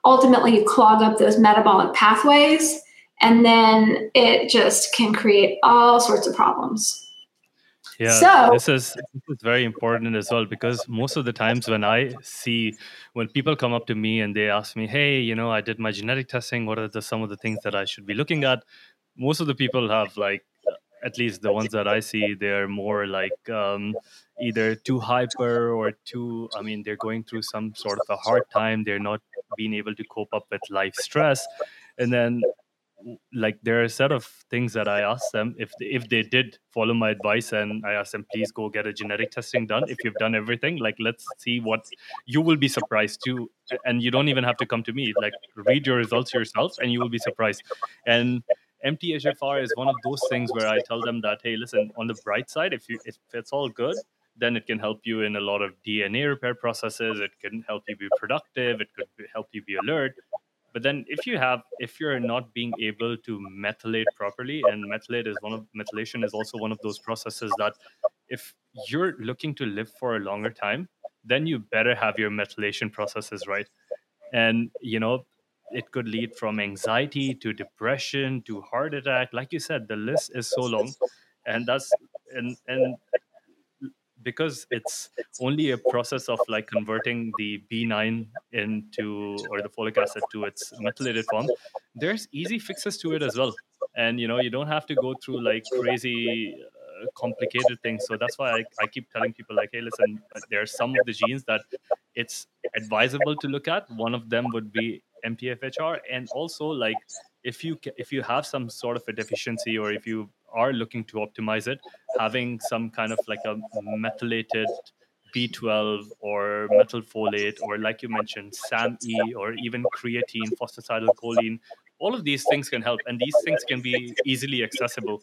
ultimately you clog up those metabolic pathways and then it just can create all sorts of problems. Yeah, so, this is this is very important as well because most of the times when I see when people come up to me and they ask me, "Hey, you know, I did my genetic testing. What are the, some of the things that I should be looking at?" Most of the people have like, at least the ones that I see, they're more like um, either too hyper or too. I mean, they're going through some sort of a hard time. They're not being able to cope up with life stress, and then like there are a set of things that I asked them if they, if they did follow my advice and I asked them please go get a genetic testing done if you've done everything like let's see what you will be surprised too and you don't even have to come to me like read your results yourself and you will be surprised and MTHFR is one of those things where I tell them that hey listen on the bright side if you if it's all good then it can help you in a lot of DNA repair processes. It can help you be productive. It could help you be alert. But then if you have if you're not being able to methylate properly and methylate is one of methylation is also one of those processes that if you're looking to live for a longer time then you better have your methylation processes right. And you know it could lead from anxiety to depression to heart attack like you said the list is so long and that's and and because it's only a process of like converting the B9 into or the folic acid to its methylated form, there's easy fixes to it as well. And you know, you don't have to go through like crazy uh, complicated things. So that's why I, I keep telling people like, hey, listen, there are some of the genes that it's advisable to look at. One of them would be MTHFR, and also like if you if you have some sort of a deficiency or if you are looking to optimize it, having some kind of like a methylated B12 or methylfolate, or like you mentioned, SAMe, or even creatine, phosphatidylcholine, all of these things can help. And these things can be easily accessible.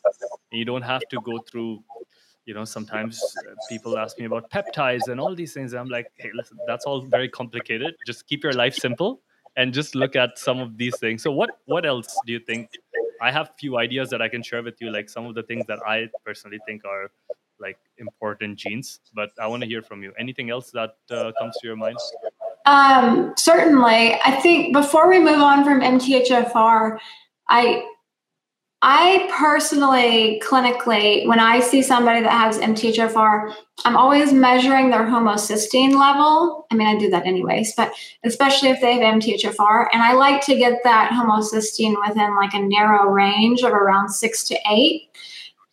You don't have to go through, you know, sometimes uh, people ask me about peptides and all these things. I'm like, hey, listen, that's all very complicated. Just keep your life simple and just look at some of these things. So, what what else do you think? I have few ideas that I can share with you, like some of the things that I personally think are like important genes but i want to hear from you anything else that uh, comes to your mind um, certainly i think before we move on from mthfr i i personally clinically when i see somebody that has mthfr i'm always measuring their homocysteine level i mean i do that anyways but especially if they have mthfr and i like to get that homocysteine within like a narrow range of around six to eight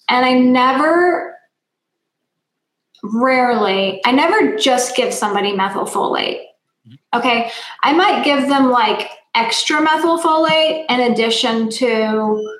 and i never rarely, I never just give somebody methylfolate. Okay. I might give them like extra methylfolate in addition to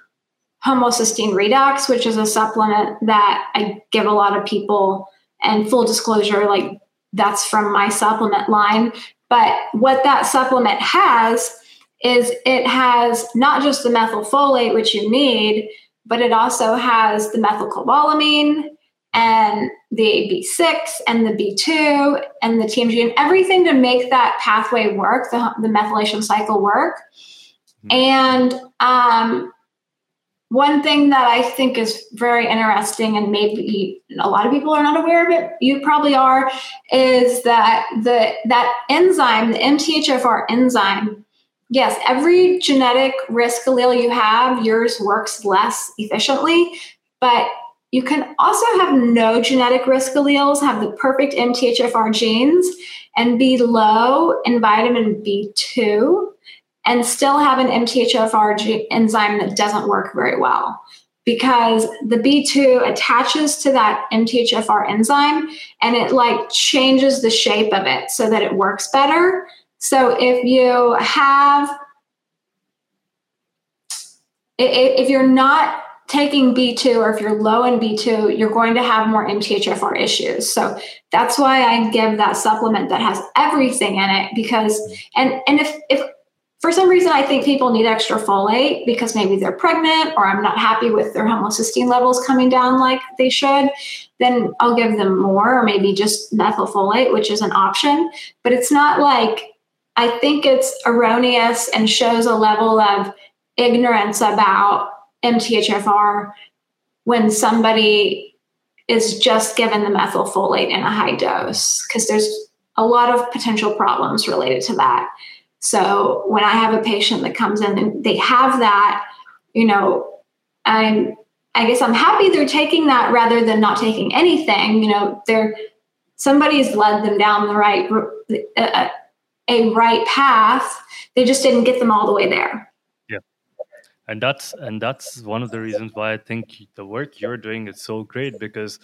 homocysteine redox, which is a supplement that I give a lot of people. And full disclosure, like that's from my supplement line. But what that supplement has is it has not just the methylfolate, which you need, but it also has the methylcobalamin, and the B6 and the B2 and the TMG and everything to make that pathway work, the, the methylation cycle work. Mm-hmm. And um, one thing that I think is very interesting, and maybe a lot of people are not aware of it, you probably are, is that the that enzyme, the MTHFR enzyme, yes, every genetic risk allele you have, yours works less efficiently, but you can also have no genetic risk alleles, have the perfect MTHFR genes, and be low in vitamin B2 and still have an MTHFR g- enzyme that doesn't work very well because the B2 attaches to that MTHFR enzyme and it like changes the shape of it so that it works better. So if you have if you're not taking B2 or if you're low in B2, you're going to have more MTHFR issues. So that's why I give that supplement that has everything in it because and and if if for some reason I think people need extra folate because maybe they're pregnant or I'm not happy with their homocysteine levels coming down like they should, then I'll give them more or maybe just methylfolate, which is an option. But it's not like I think it's erroneous and shows a level of ignorance about MTHFR when somebody is just given the methylfolate in a high dose because there's a lot of potential problems related to that. So when I have a patient that comes in and they have that, you know, I'm I guess I'm happy they're taking that rather than not taking anything. You know, they're somebody's led them down the right uh, a right path. They just didn't get them all the way there Yeah, and that's and that's one of the reasons why i think the work you're doing is so great because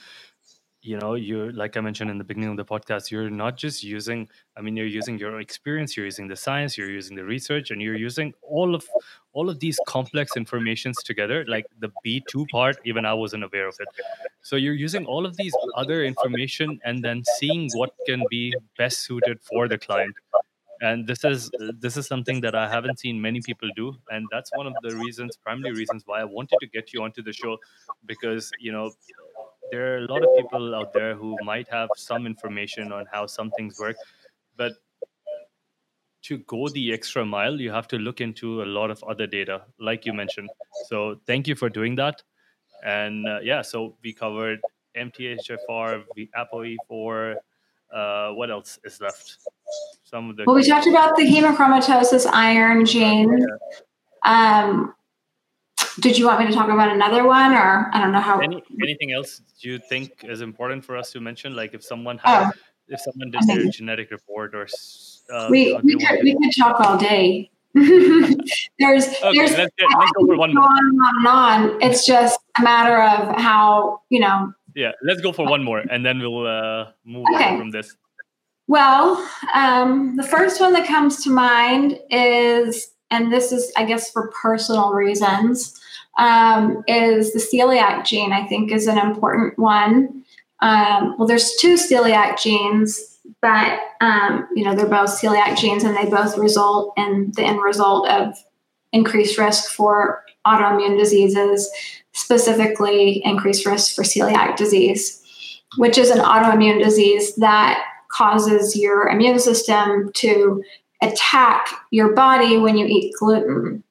you know you're like i mentioned in the beginning of the podcast you're not just using i mean you're using your experience you're using the science you're using the research and you're using all of all of these complex informations together like the b2 part even i wasn't aware of it. So you're using all of these other information and then seeing what can be best suited for the client. And this is this is something that i haven't seen many people do and that's one of the reasons primary reasons why i wanted to get you onto the show because you know there are a lot of people out there who might have some information on how some things work but to go the extra mile you have to look into a lot of other data like you mentioned so thank you for doing that and uh, yeah so we covered mthfr the apoe4 uh, what else is left some of the. Well, we talked about the hemochromatosis iron gene. Yeah. Um, did you want me to talk about another one, or I don't know how? Any, anything else do you think is important for us to mention? Like if someone had, oh, if someone did their genetic report, or uh, we we, could, we could talk all day. there's okay, there's let's, get, let's go for one more. On and on. It's just a matter of how you know. Yeah, let's go for one more, and then we'll uh, move okay. on from this. Well, um, the first one that comes to mind is, and this is, I guess, for personal reasons, um, is the celiac gene. I think is an important one. Um, well, there's two celiac genes, but um, you know they're both celiac genes, and they both result in the end result of increased risk for autoimmune diseases, specifically increased risk for celiac disease, which is an autoimmune disease that causes your immune system to attack your body when you eat gluten.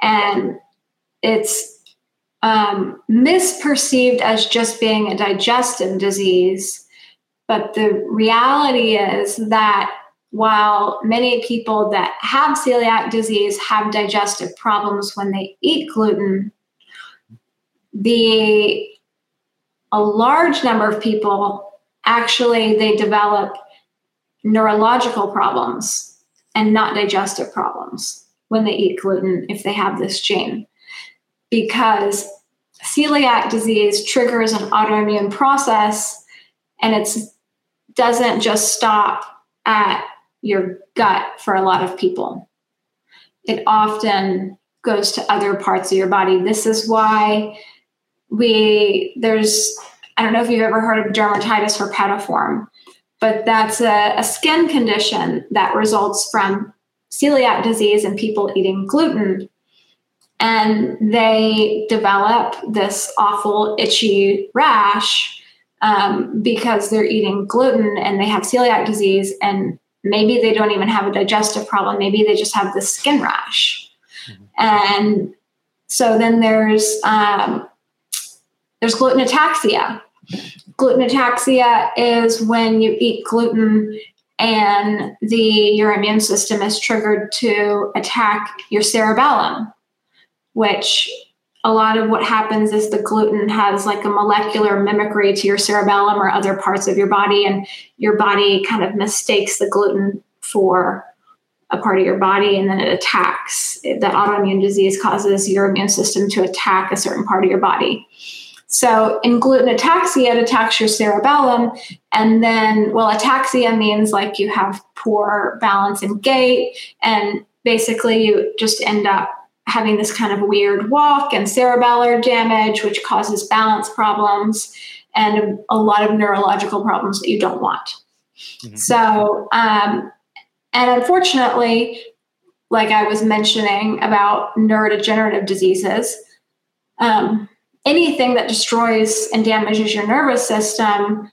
And it's um, misperceived as just being a digestive disease. But the reality is that while many people that have celiac disease have digestive problems when they eat gluten, the a large number of people actually they develop neurological problems and not digestive problems when they eat gluten if they have this gene because celiac disease triggers an autoimmune process and it doesn't just stop at your gut for a lot of people it often goes to other parts of your body this is why we there's I don't know if you've ever heard of dermatitis herpetiform, but that's a, a skin condition that results from celiac disease and people eating gluten. And they develop this awful itchy rash um, because they're eating gluten and they have celiac disease. And maybe they don't even have a digestive problem. Maybe they just have the skin rash. Mm-hmm. And so then there's um, there's gluten ataxia. Gluten ataxia is when you eat gluten and the your immune system is triggered to attack your cerebellum, which a lot of what happens is the gluten has like a molecular mimicry to your cerebellum or other parts of your body, and your body kind of mistakes the gluten for a part of your body and then it attacks. That autoimmune disease causes your immune system to attack a certain part of your body. So in gluten ataxia, it attacks your cerebellum. And then, well, ataxia means like you have poor balance and gait. And basically, you just end up having this kind of weird walk and cerebellar damage, which causes balance problems and a, lot of neurological problems that you don't want. Mm-hmm. So, um, and unfortunately, like I was mentioning about neurodegenerative diseases, um, anything that destroys and damages your nervous system,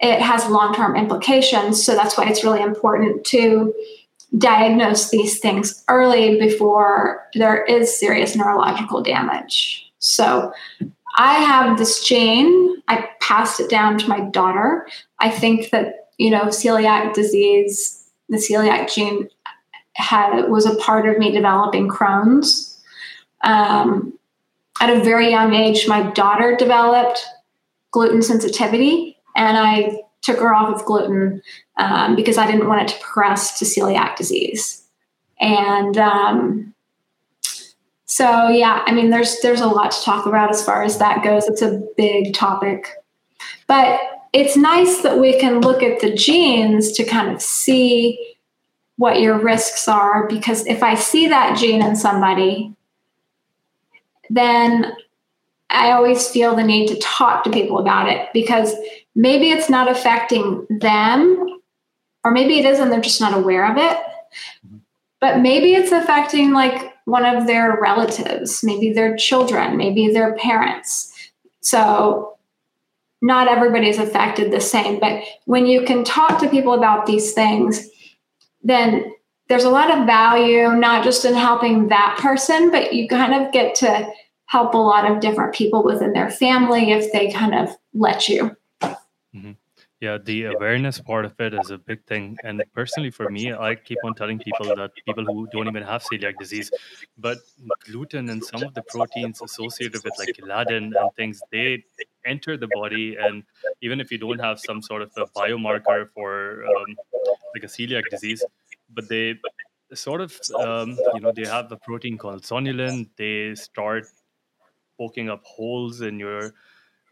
it has long term implications. So that's why it's really important to diagnose these things early before there is serious neurological damage. So I have this gene. I passed it down to my daughter. I think that, you know, celiac disease, the celiac gene had was a part of me developing Crohn's. Um, at a very young age, my daughter developed gluten sensitivity, and I took her off of gluten um, because I didn't want it to progress to celiac disease. And um, so, yeah, I mean, there's there's a lot to talk about as far as that goes. It's a big topic, but it's nice that we can look at the genes to kind of see what your risks are. Because if I see that gene in somebody, then I always feel the need to talk to people about it because maybe it's not affecting them, or maybe it is and they're just not aware of it. Mm-hmm. But maybe it's affecting like one of their relatives, maybe their children, maybe their parents. So not everybody's affected the same. But when you can talk to people about these things, then there's a lot of value, not just in helping that person, but you kind of get to help a lot of different people within their family if they kind of let you. Mm-hmm. Yeah, the awareness part of it is a big thing. And personally, for me, I keep on telling people that people who don't even have celiac disease, but gluten and some of the proteins associated with like gliadin and things, they enter the body. And even if you don't have some sort of a biomarker for um, like a celiac disease, but they sort of um, you know they have a protein called zonulin they start poking up holes in your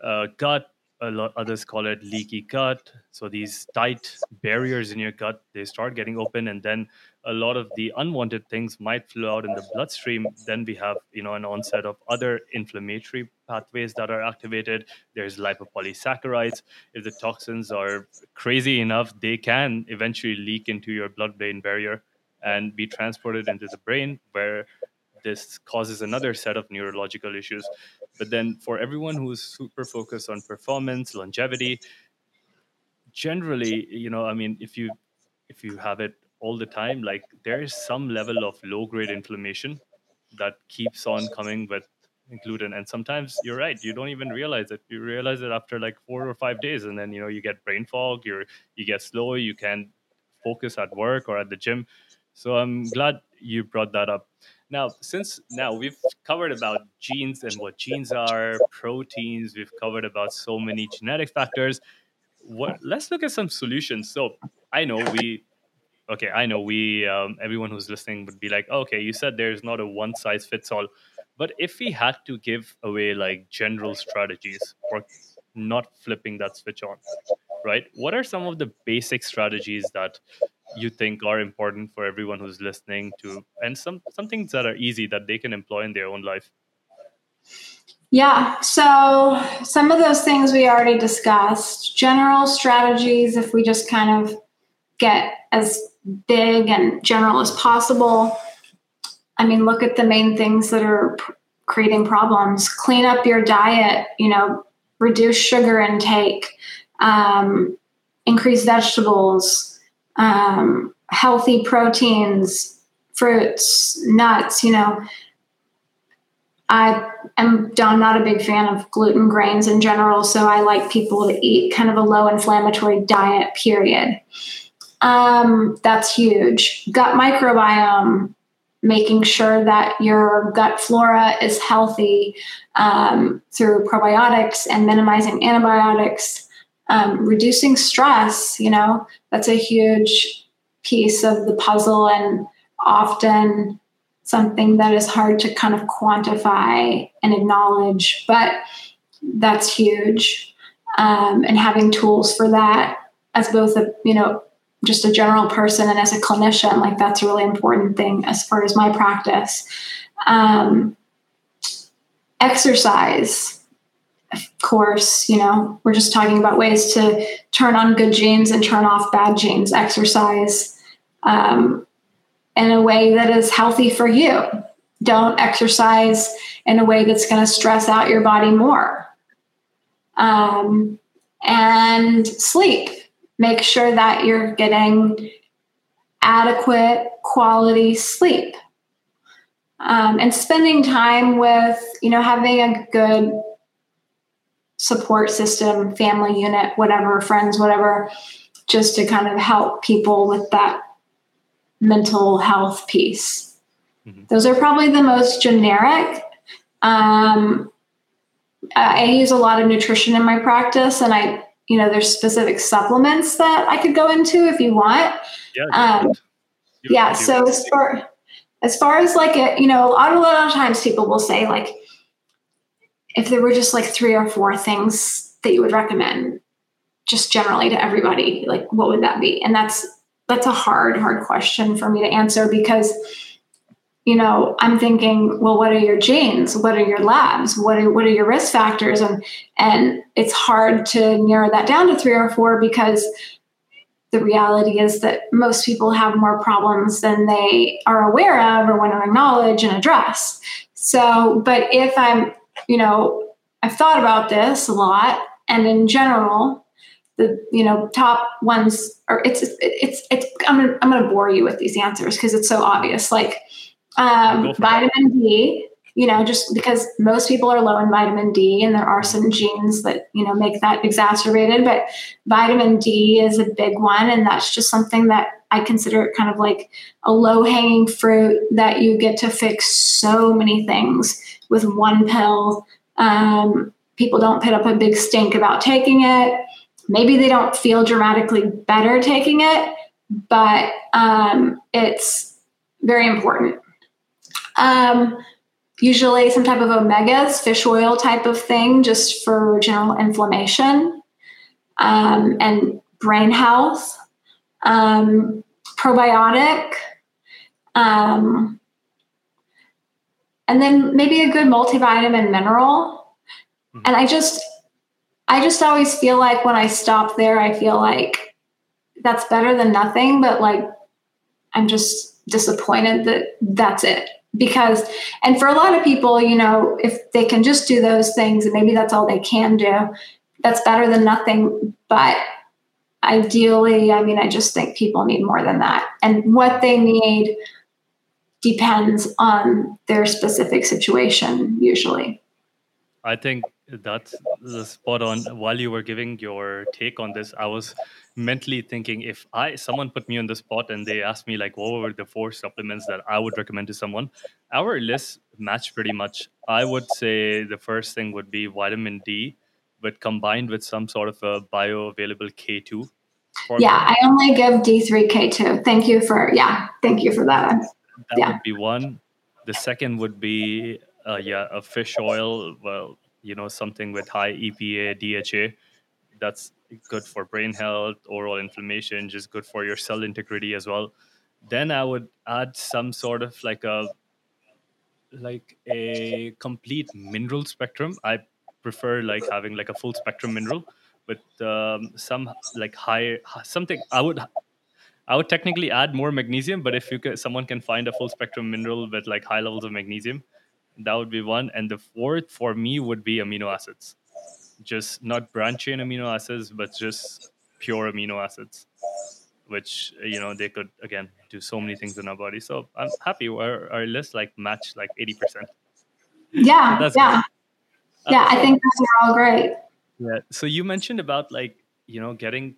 uh, gut. A lot others call it leaky gut. So these tight barriers in your gut they start getting open and then a lot of the unwanted things might flow out in the bloodstream. Then we have you know an onset of other inflammatory pathways that are activated. There's lipopolysaccharides. If the toxins are crazy enough they can eventually leak into your blood brain barrier and be transported into the brain where this causes another set of neurological issues. But then for everyone who's super focused on performance longevity generally you know i mean if you if you have it all the time like there is some level of low grade inflammation that keeps on coming with gluten and sometimes you're right you don't even realize it. You realize it after like four or five days and then you know you get brain fog you're you get slow you can't focus at work or at the gym. So i'm glad you brought that up now since now we've covered about genes and what genes are proteins we've covered about so many genetic factors. What let's look at some solutions. So i know we okay i know we um, everyone who's listening would be like okay you said there's not a one size fits all but if we had to give away like general strategies for not flipping that switch on right? What are some of the basic strategies that you think are important for everyone who's listening to and some some things that are easy that they can employ in their own life yeah, so some of those things we already discussed. General strategies, if we just kind of get as big and general as possible. I mean, look at the main things that are creating problems. Clean up your diet, you know, reduce sugar intake, um, increase vegetables, um, healthy proteins, fruits, nuts, you know. I am not a big fan of gluten grains in general, so I like people to eat kind of a low inflammatory diet, period. Um, that's huge. Gut microbiome, making sure that your gut flora is healthy um, through probiotics and minimizing antibiotics, um, reducing stress, you know, that's a huge piece of the puzzle and often something that is hard to kind of quantify and acknowledge, but that's huge. Um, and having tools for that as both a, you know, just a general person and as a clinician, like that's a really important thing as far as my practice. Um, exercise, course, you know, we're just talking about ways to turn on good genes and turn off bad genes. Exercise um, in a way that is healthy for you. Don't exercise in a way that's going to stress out your body more. Um, and sleep make sure that you're getting adequate quality sleep um, and spending time with you know having a good support system family unit whatever friends whatever just to kind of help people with that mental health piece mm-hmm. those are probably the most generic um, I use a lot of nutrition in my practice and i you know, there's specific supplements that I could go into if you want. Yeah. Um, yeah. So as far as far as like it, you know, a lot, a lot of times people will say like, if there were just like three or four things that you would recommend, just generally to everybody, like what would that be? And that's that's a hard, hard question for me to answer because you know, I'm thinking, well, what are your genes? What are your labs? What are what are your risk factors? And and it's hard to narrow that down to three or four because the reality is that most people have more problems than they are aware of or want to acknowledge and address. So, but if I'm, you know, I've thought about this a lot, and in general, the you know top ones are it's it's it's. I'm gonna, I'm to bore you with these answers because it's so obvious. Like um, vitamin D, you know, just because most people are low in vitamin D and there are some genes that, you know, make that exacerbated, but vitamin D is a big one. And that's just something that I consider kind of like a low hanging fruit that you get to fix so many things with one pill. Um, people don't put up a big stink about taking it. Maybe they don't feel dramatically better taking it, but um, it's very important. Um, usually some type of omegas, fish oil type of thing, just for general inflammation um, and brain health. Um, probiotic. Um, and then maybe a good multivitamin mineral. Mm-hmm. And I just, I just always feel like when I stop there, I feel like that's better than nothing. But like, I'm just disappointed that that's it because and for a lot of people you know if they can just do those things and maybe that's all they can do that's better than nothing but ideally i mean i just think people need more than that and what they need depends on their specific situation usually i think that's the spot on while you were giving your take on this i was mentally thinking if I someone put me on the spot and they asked me like what were the four supplements that I would recommend to someone, our list matched pretty much. I would say the first thing would be vitamin D, but combined with some sort of a bioavailable K2. Yeah, I only give D3 K2. Thank you for yeah, thank you for that. That yeah. would be one. The second would be uh, yeah, a fish oil. Well, you know, something with high EPA, DHA. That's good for brain health, oral inflammation, just good for your cell integrity as well. Then I would add some sort of like a like a complete mineral spectrum. I prefer like having like a full spectrum mineral, but um, some like higher something. I would I would technically add more magnesium, but if you could, someone can find a full spectrum mineral with like high levels of magnesium, that would be one. And the fourth for me would be amino acids just not branch chain amino acids, but just pure amino acids, which you know they could again do so many things in our body. So I'm happy our, our list like match like eighty percent. Yeah, so yeah, great. yeah. I think those are all great. Yeah. So you mentioned about like you know getting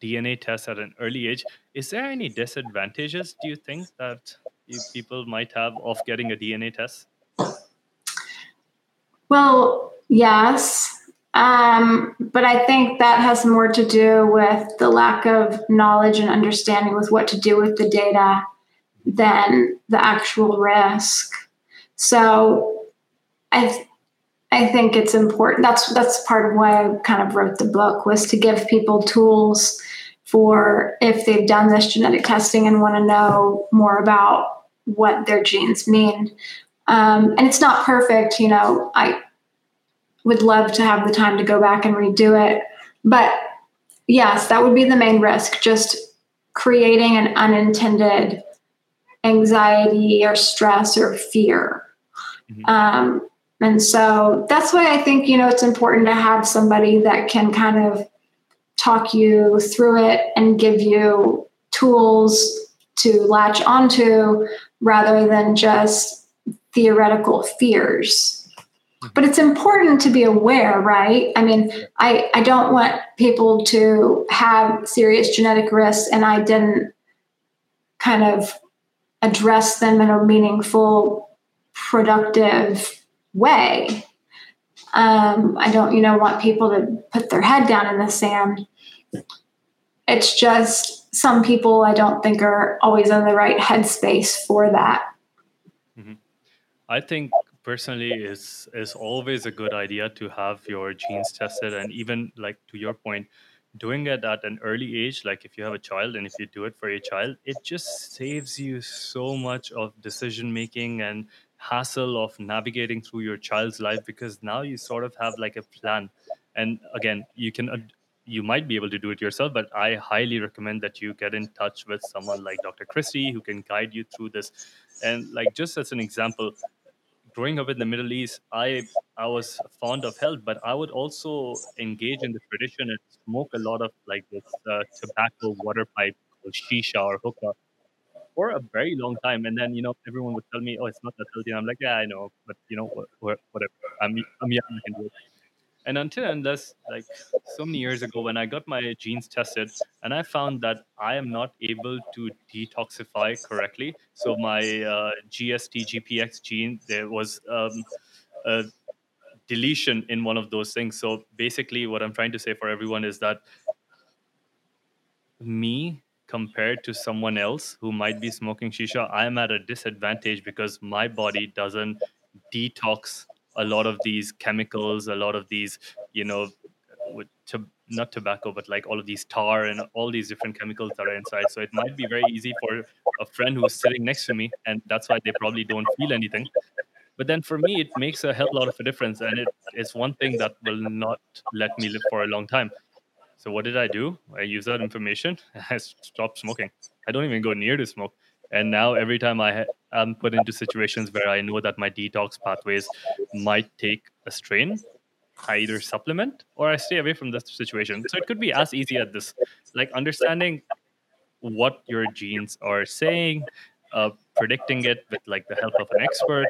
DNA tests at an early age. Is there any disadvantages? Do you think that people might have of getting a DNA test? Well, yes. Um, but I think that has more to do with the lack of knowledge and understanding with what to do with the data than the actual risk. So I I think it's important. That's that's part of why I kind of wrote the book was to give people tools for if they've done this genetic testing and want to know more about what their genes mean. Um, and it's not perfect, you know. I would love to have the time to go back and redo it. But yes, that would be the main risk, just creating an unintended anxiety or stress or fear. Mm-hmm. Um, and so that's why I think, you know, it's important to have somebody that can kind of talk you through it and give you tools to latch onto rather than just theoretical fears. But it's important to be aware right? I mean i i don't want people to have serious genetic risks and i didn't kind of address them in a meaningful productive way. Um, i don't you know want people to put their head down in the sand. It's just some people i don't think are always in the right headspace for that. Mm-hmm. i think personally it's is always a good idea to have your genes tested and even like to your point doing it at an early age like if you have a child and if you do it for your child it just saves you so much of decision making and hassle of navigating through your child's life because now you sort of have like a plan. And again you can you might be able to do it yourself but i highly recommend that you get in touch with someone like dr Christy who can guide you through this. And like just as an example growing up in the Middle East, I I was fond of health, but I would also engage in the tradition and smoke a lot of like this uh, tobacco water pipe or shisha or hookah for a very long time. And then you know everyone would tell me, "Oh, it's not that healthy." And I'm like, "Yeah, I know, but you know, whatever. I'm I'm young, I can do it." And until unless, like so many years ago, when I got my genes tested, and I found that I am not able to detoxify correctly. So my uh, GST GPX gene, there was um, a deletion in one of those things. So basically, what I'm trying to say for everyone is that me compared to someone else who might be smoking shisha, I'm at a disadvantage because my body doesn't detox a lot of these chemicals, a lot of these, you know, with to, not tobacco, but like all of these tar and all these different chemicals that are inside. So it might be very easy for a friend who's sitting next to me, and that's why they probably don't feel anything. But then for me, it makes a hell lot of a difference, and it is one thing that will not let me live for a long time. So what did I do? I use that information. I stopped smoking. I don't even go near to smoke. And now every time I ha- am put into situations where I know that my detox pathways might take a strain, I either supplement or I stay away from the situation. So it could be as easy as this, like understanding what your genes are saying, uh, predicting it with like the help of an expert,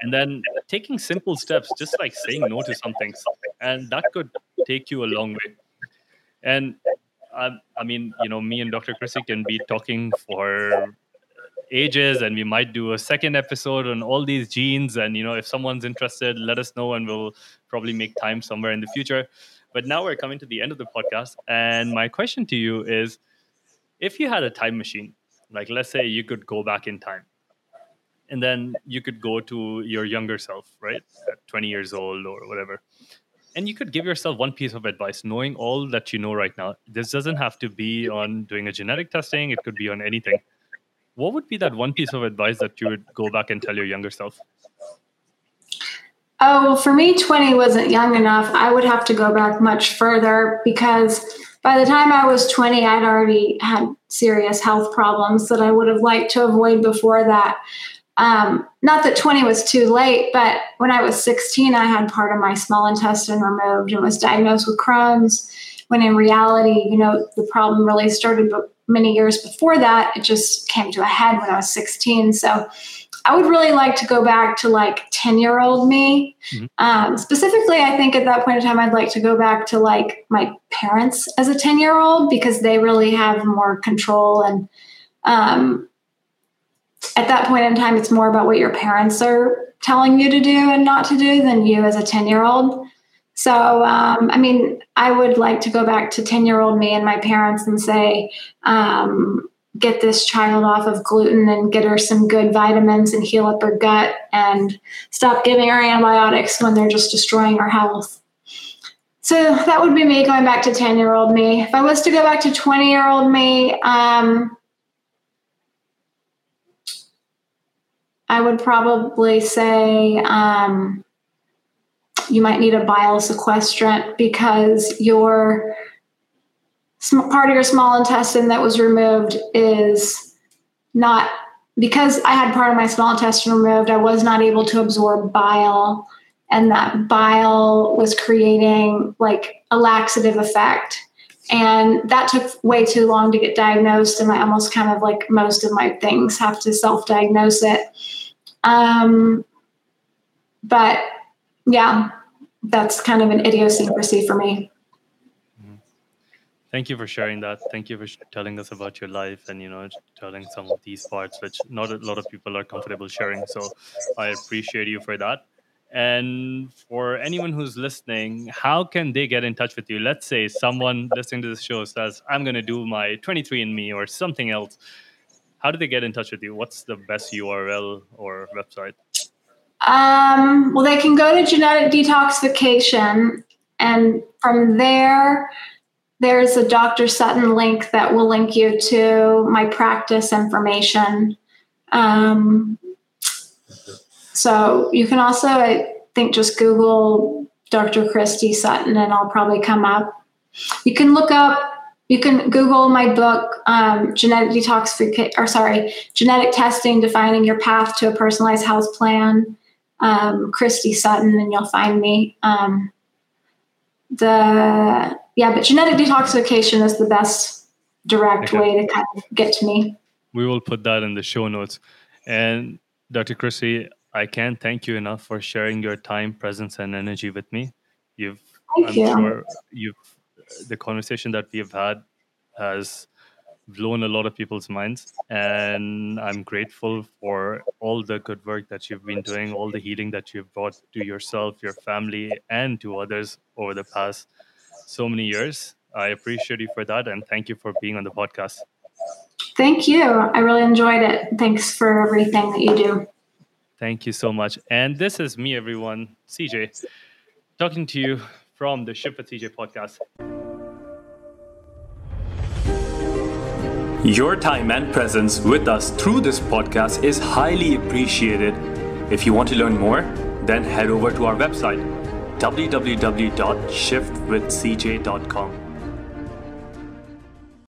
and then taking simple steps, just like saying no to some things, and that could take you a long way. And I, I mean, you know, me and Dr. Christy can be talking for ages and we might do a second episode on all these genes. And you know if someone's interested let us know and we'll probably make time somewhere in the future. But now we're coming to the end of the podcast. And my question to you is if you had a time machine like let's say you could go back in time and then you could go to your younger self right? At 20 years old or whatever and you could give yourself one piece of advice knowing all that you know right now this doesn't have to be on doing a genetic testing it could be on anything what would be that one piece of advice that you would go back and tell your younger self? Oh, well, for me, 20 wasn't young enough. I would have to go back much further because by the time I was 20, I'd already had serious health problems that I would have liked to avoid before that. Um, not that 20 was too late, but when I was 16, I had part of my small intestine removed and was diagnosed with Crohn's. When in reality, you know, the problem really started many years before that. It just came to a head when I was 16. So I would really like to go back to like 10 year old me. Mm-hmm. Um, specifically, I think at that point in time, I'd like to go back to like my parents as a 10 year old because they really have more control. And um, at that point in time, it's more about what your parents are telling you to do and not to do than you as a 10 year old. So, um, I mean, I would like to go back to 10 year old me and my parents and say, um, get this child off of gluten and get her some good vitamins and heal up her gut and stop giving her antibiotics when they're just destroying her health. So that would be me going back to 10 year old me. If I was to go back to 20 year old me, um, I would probably say, um, you might need a bile sequestrant because your part of your small intestine that was removed is not because I had part of my small intestine removed, I was not able to absorb bile. And that bile was creating like a laxative effect. And that took way too long to get diagnosed. And I almost kind of like most of my things have to self diagnose it. Um, but yeah, that's kind of an idiosyncrasy for me. Mm-hmm. Thank you for sharing that. Thank you for telling us about your life and you know telling some of these parts, which not a lot of people are comfortable sharing. So I appreciate you for that. And for anyone who's listening, how can they get in touch with you? Let's say someone listening to this show says, "I'm going to do my 23andMe or something else." How do they get in touch with you? What's the best URL or website? Um, well, they can go to genetic detoxification, and from there, there's a Dr. Sutton link that will link you to my practice information. Um, so you can also, I think, just Google Dr. Christy Sutton, and I'll probably come up. You can look up. You can Google my book, um, genetic detoxification, or sorry, genetic testing, defining your path to a personalized health plan um, Christy Sutton, and you'll find me. Um, the yeah, but genetic detoxification is the best direct okay. way to kind of get to me. We will put that in the show notes. And Dr. Christy, I can't thank you enough for sharing your time, presence, and energy with me. You've, thank I'm you. sure you've the conversation that we've had has blown a lot of people's minds. And I'm grateful for all the good work that you've been doing, all the healing that you've brought to yourself, your family, and to others over the past so many years. I appreciate you for that. And thank you for being on the podcast. Thank you. I really enjoyed it. Thanks for everything that you do. Thank you so much. And this is me, everyone, CJ, talking to you from the Shift with CJ podcast. Your time and presence with us through this podcast is highly appreciated. If you want to learn more, then head over to our website www.shiftwithcj.com.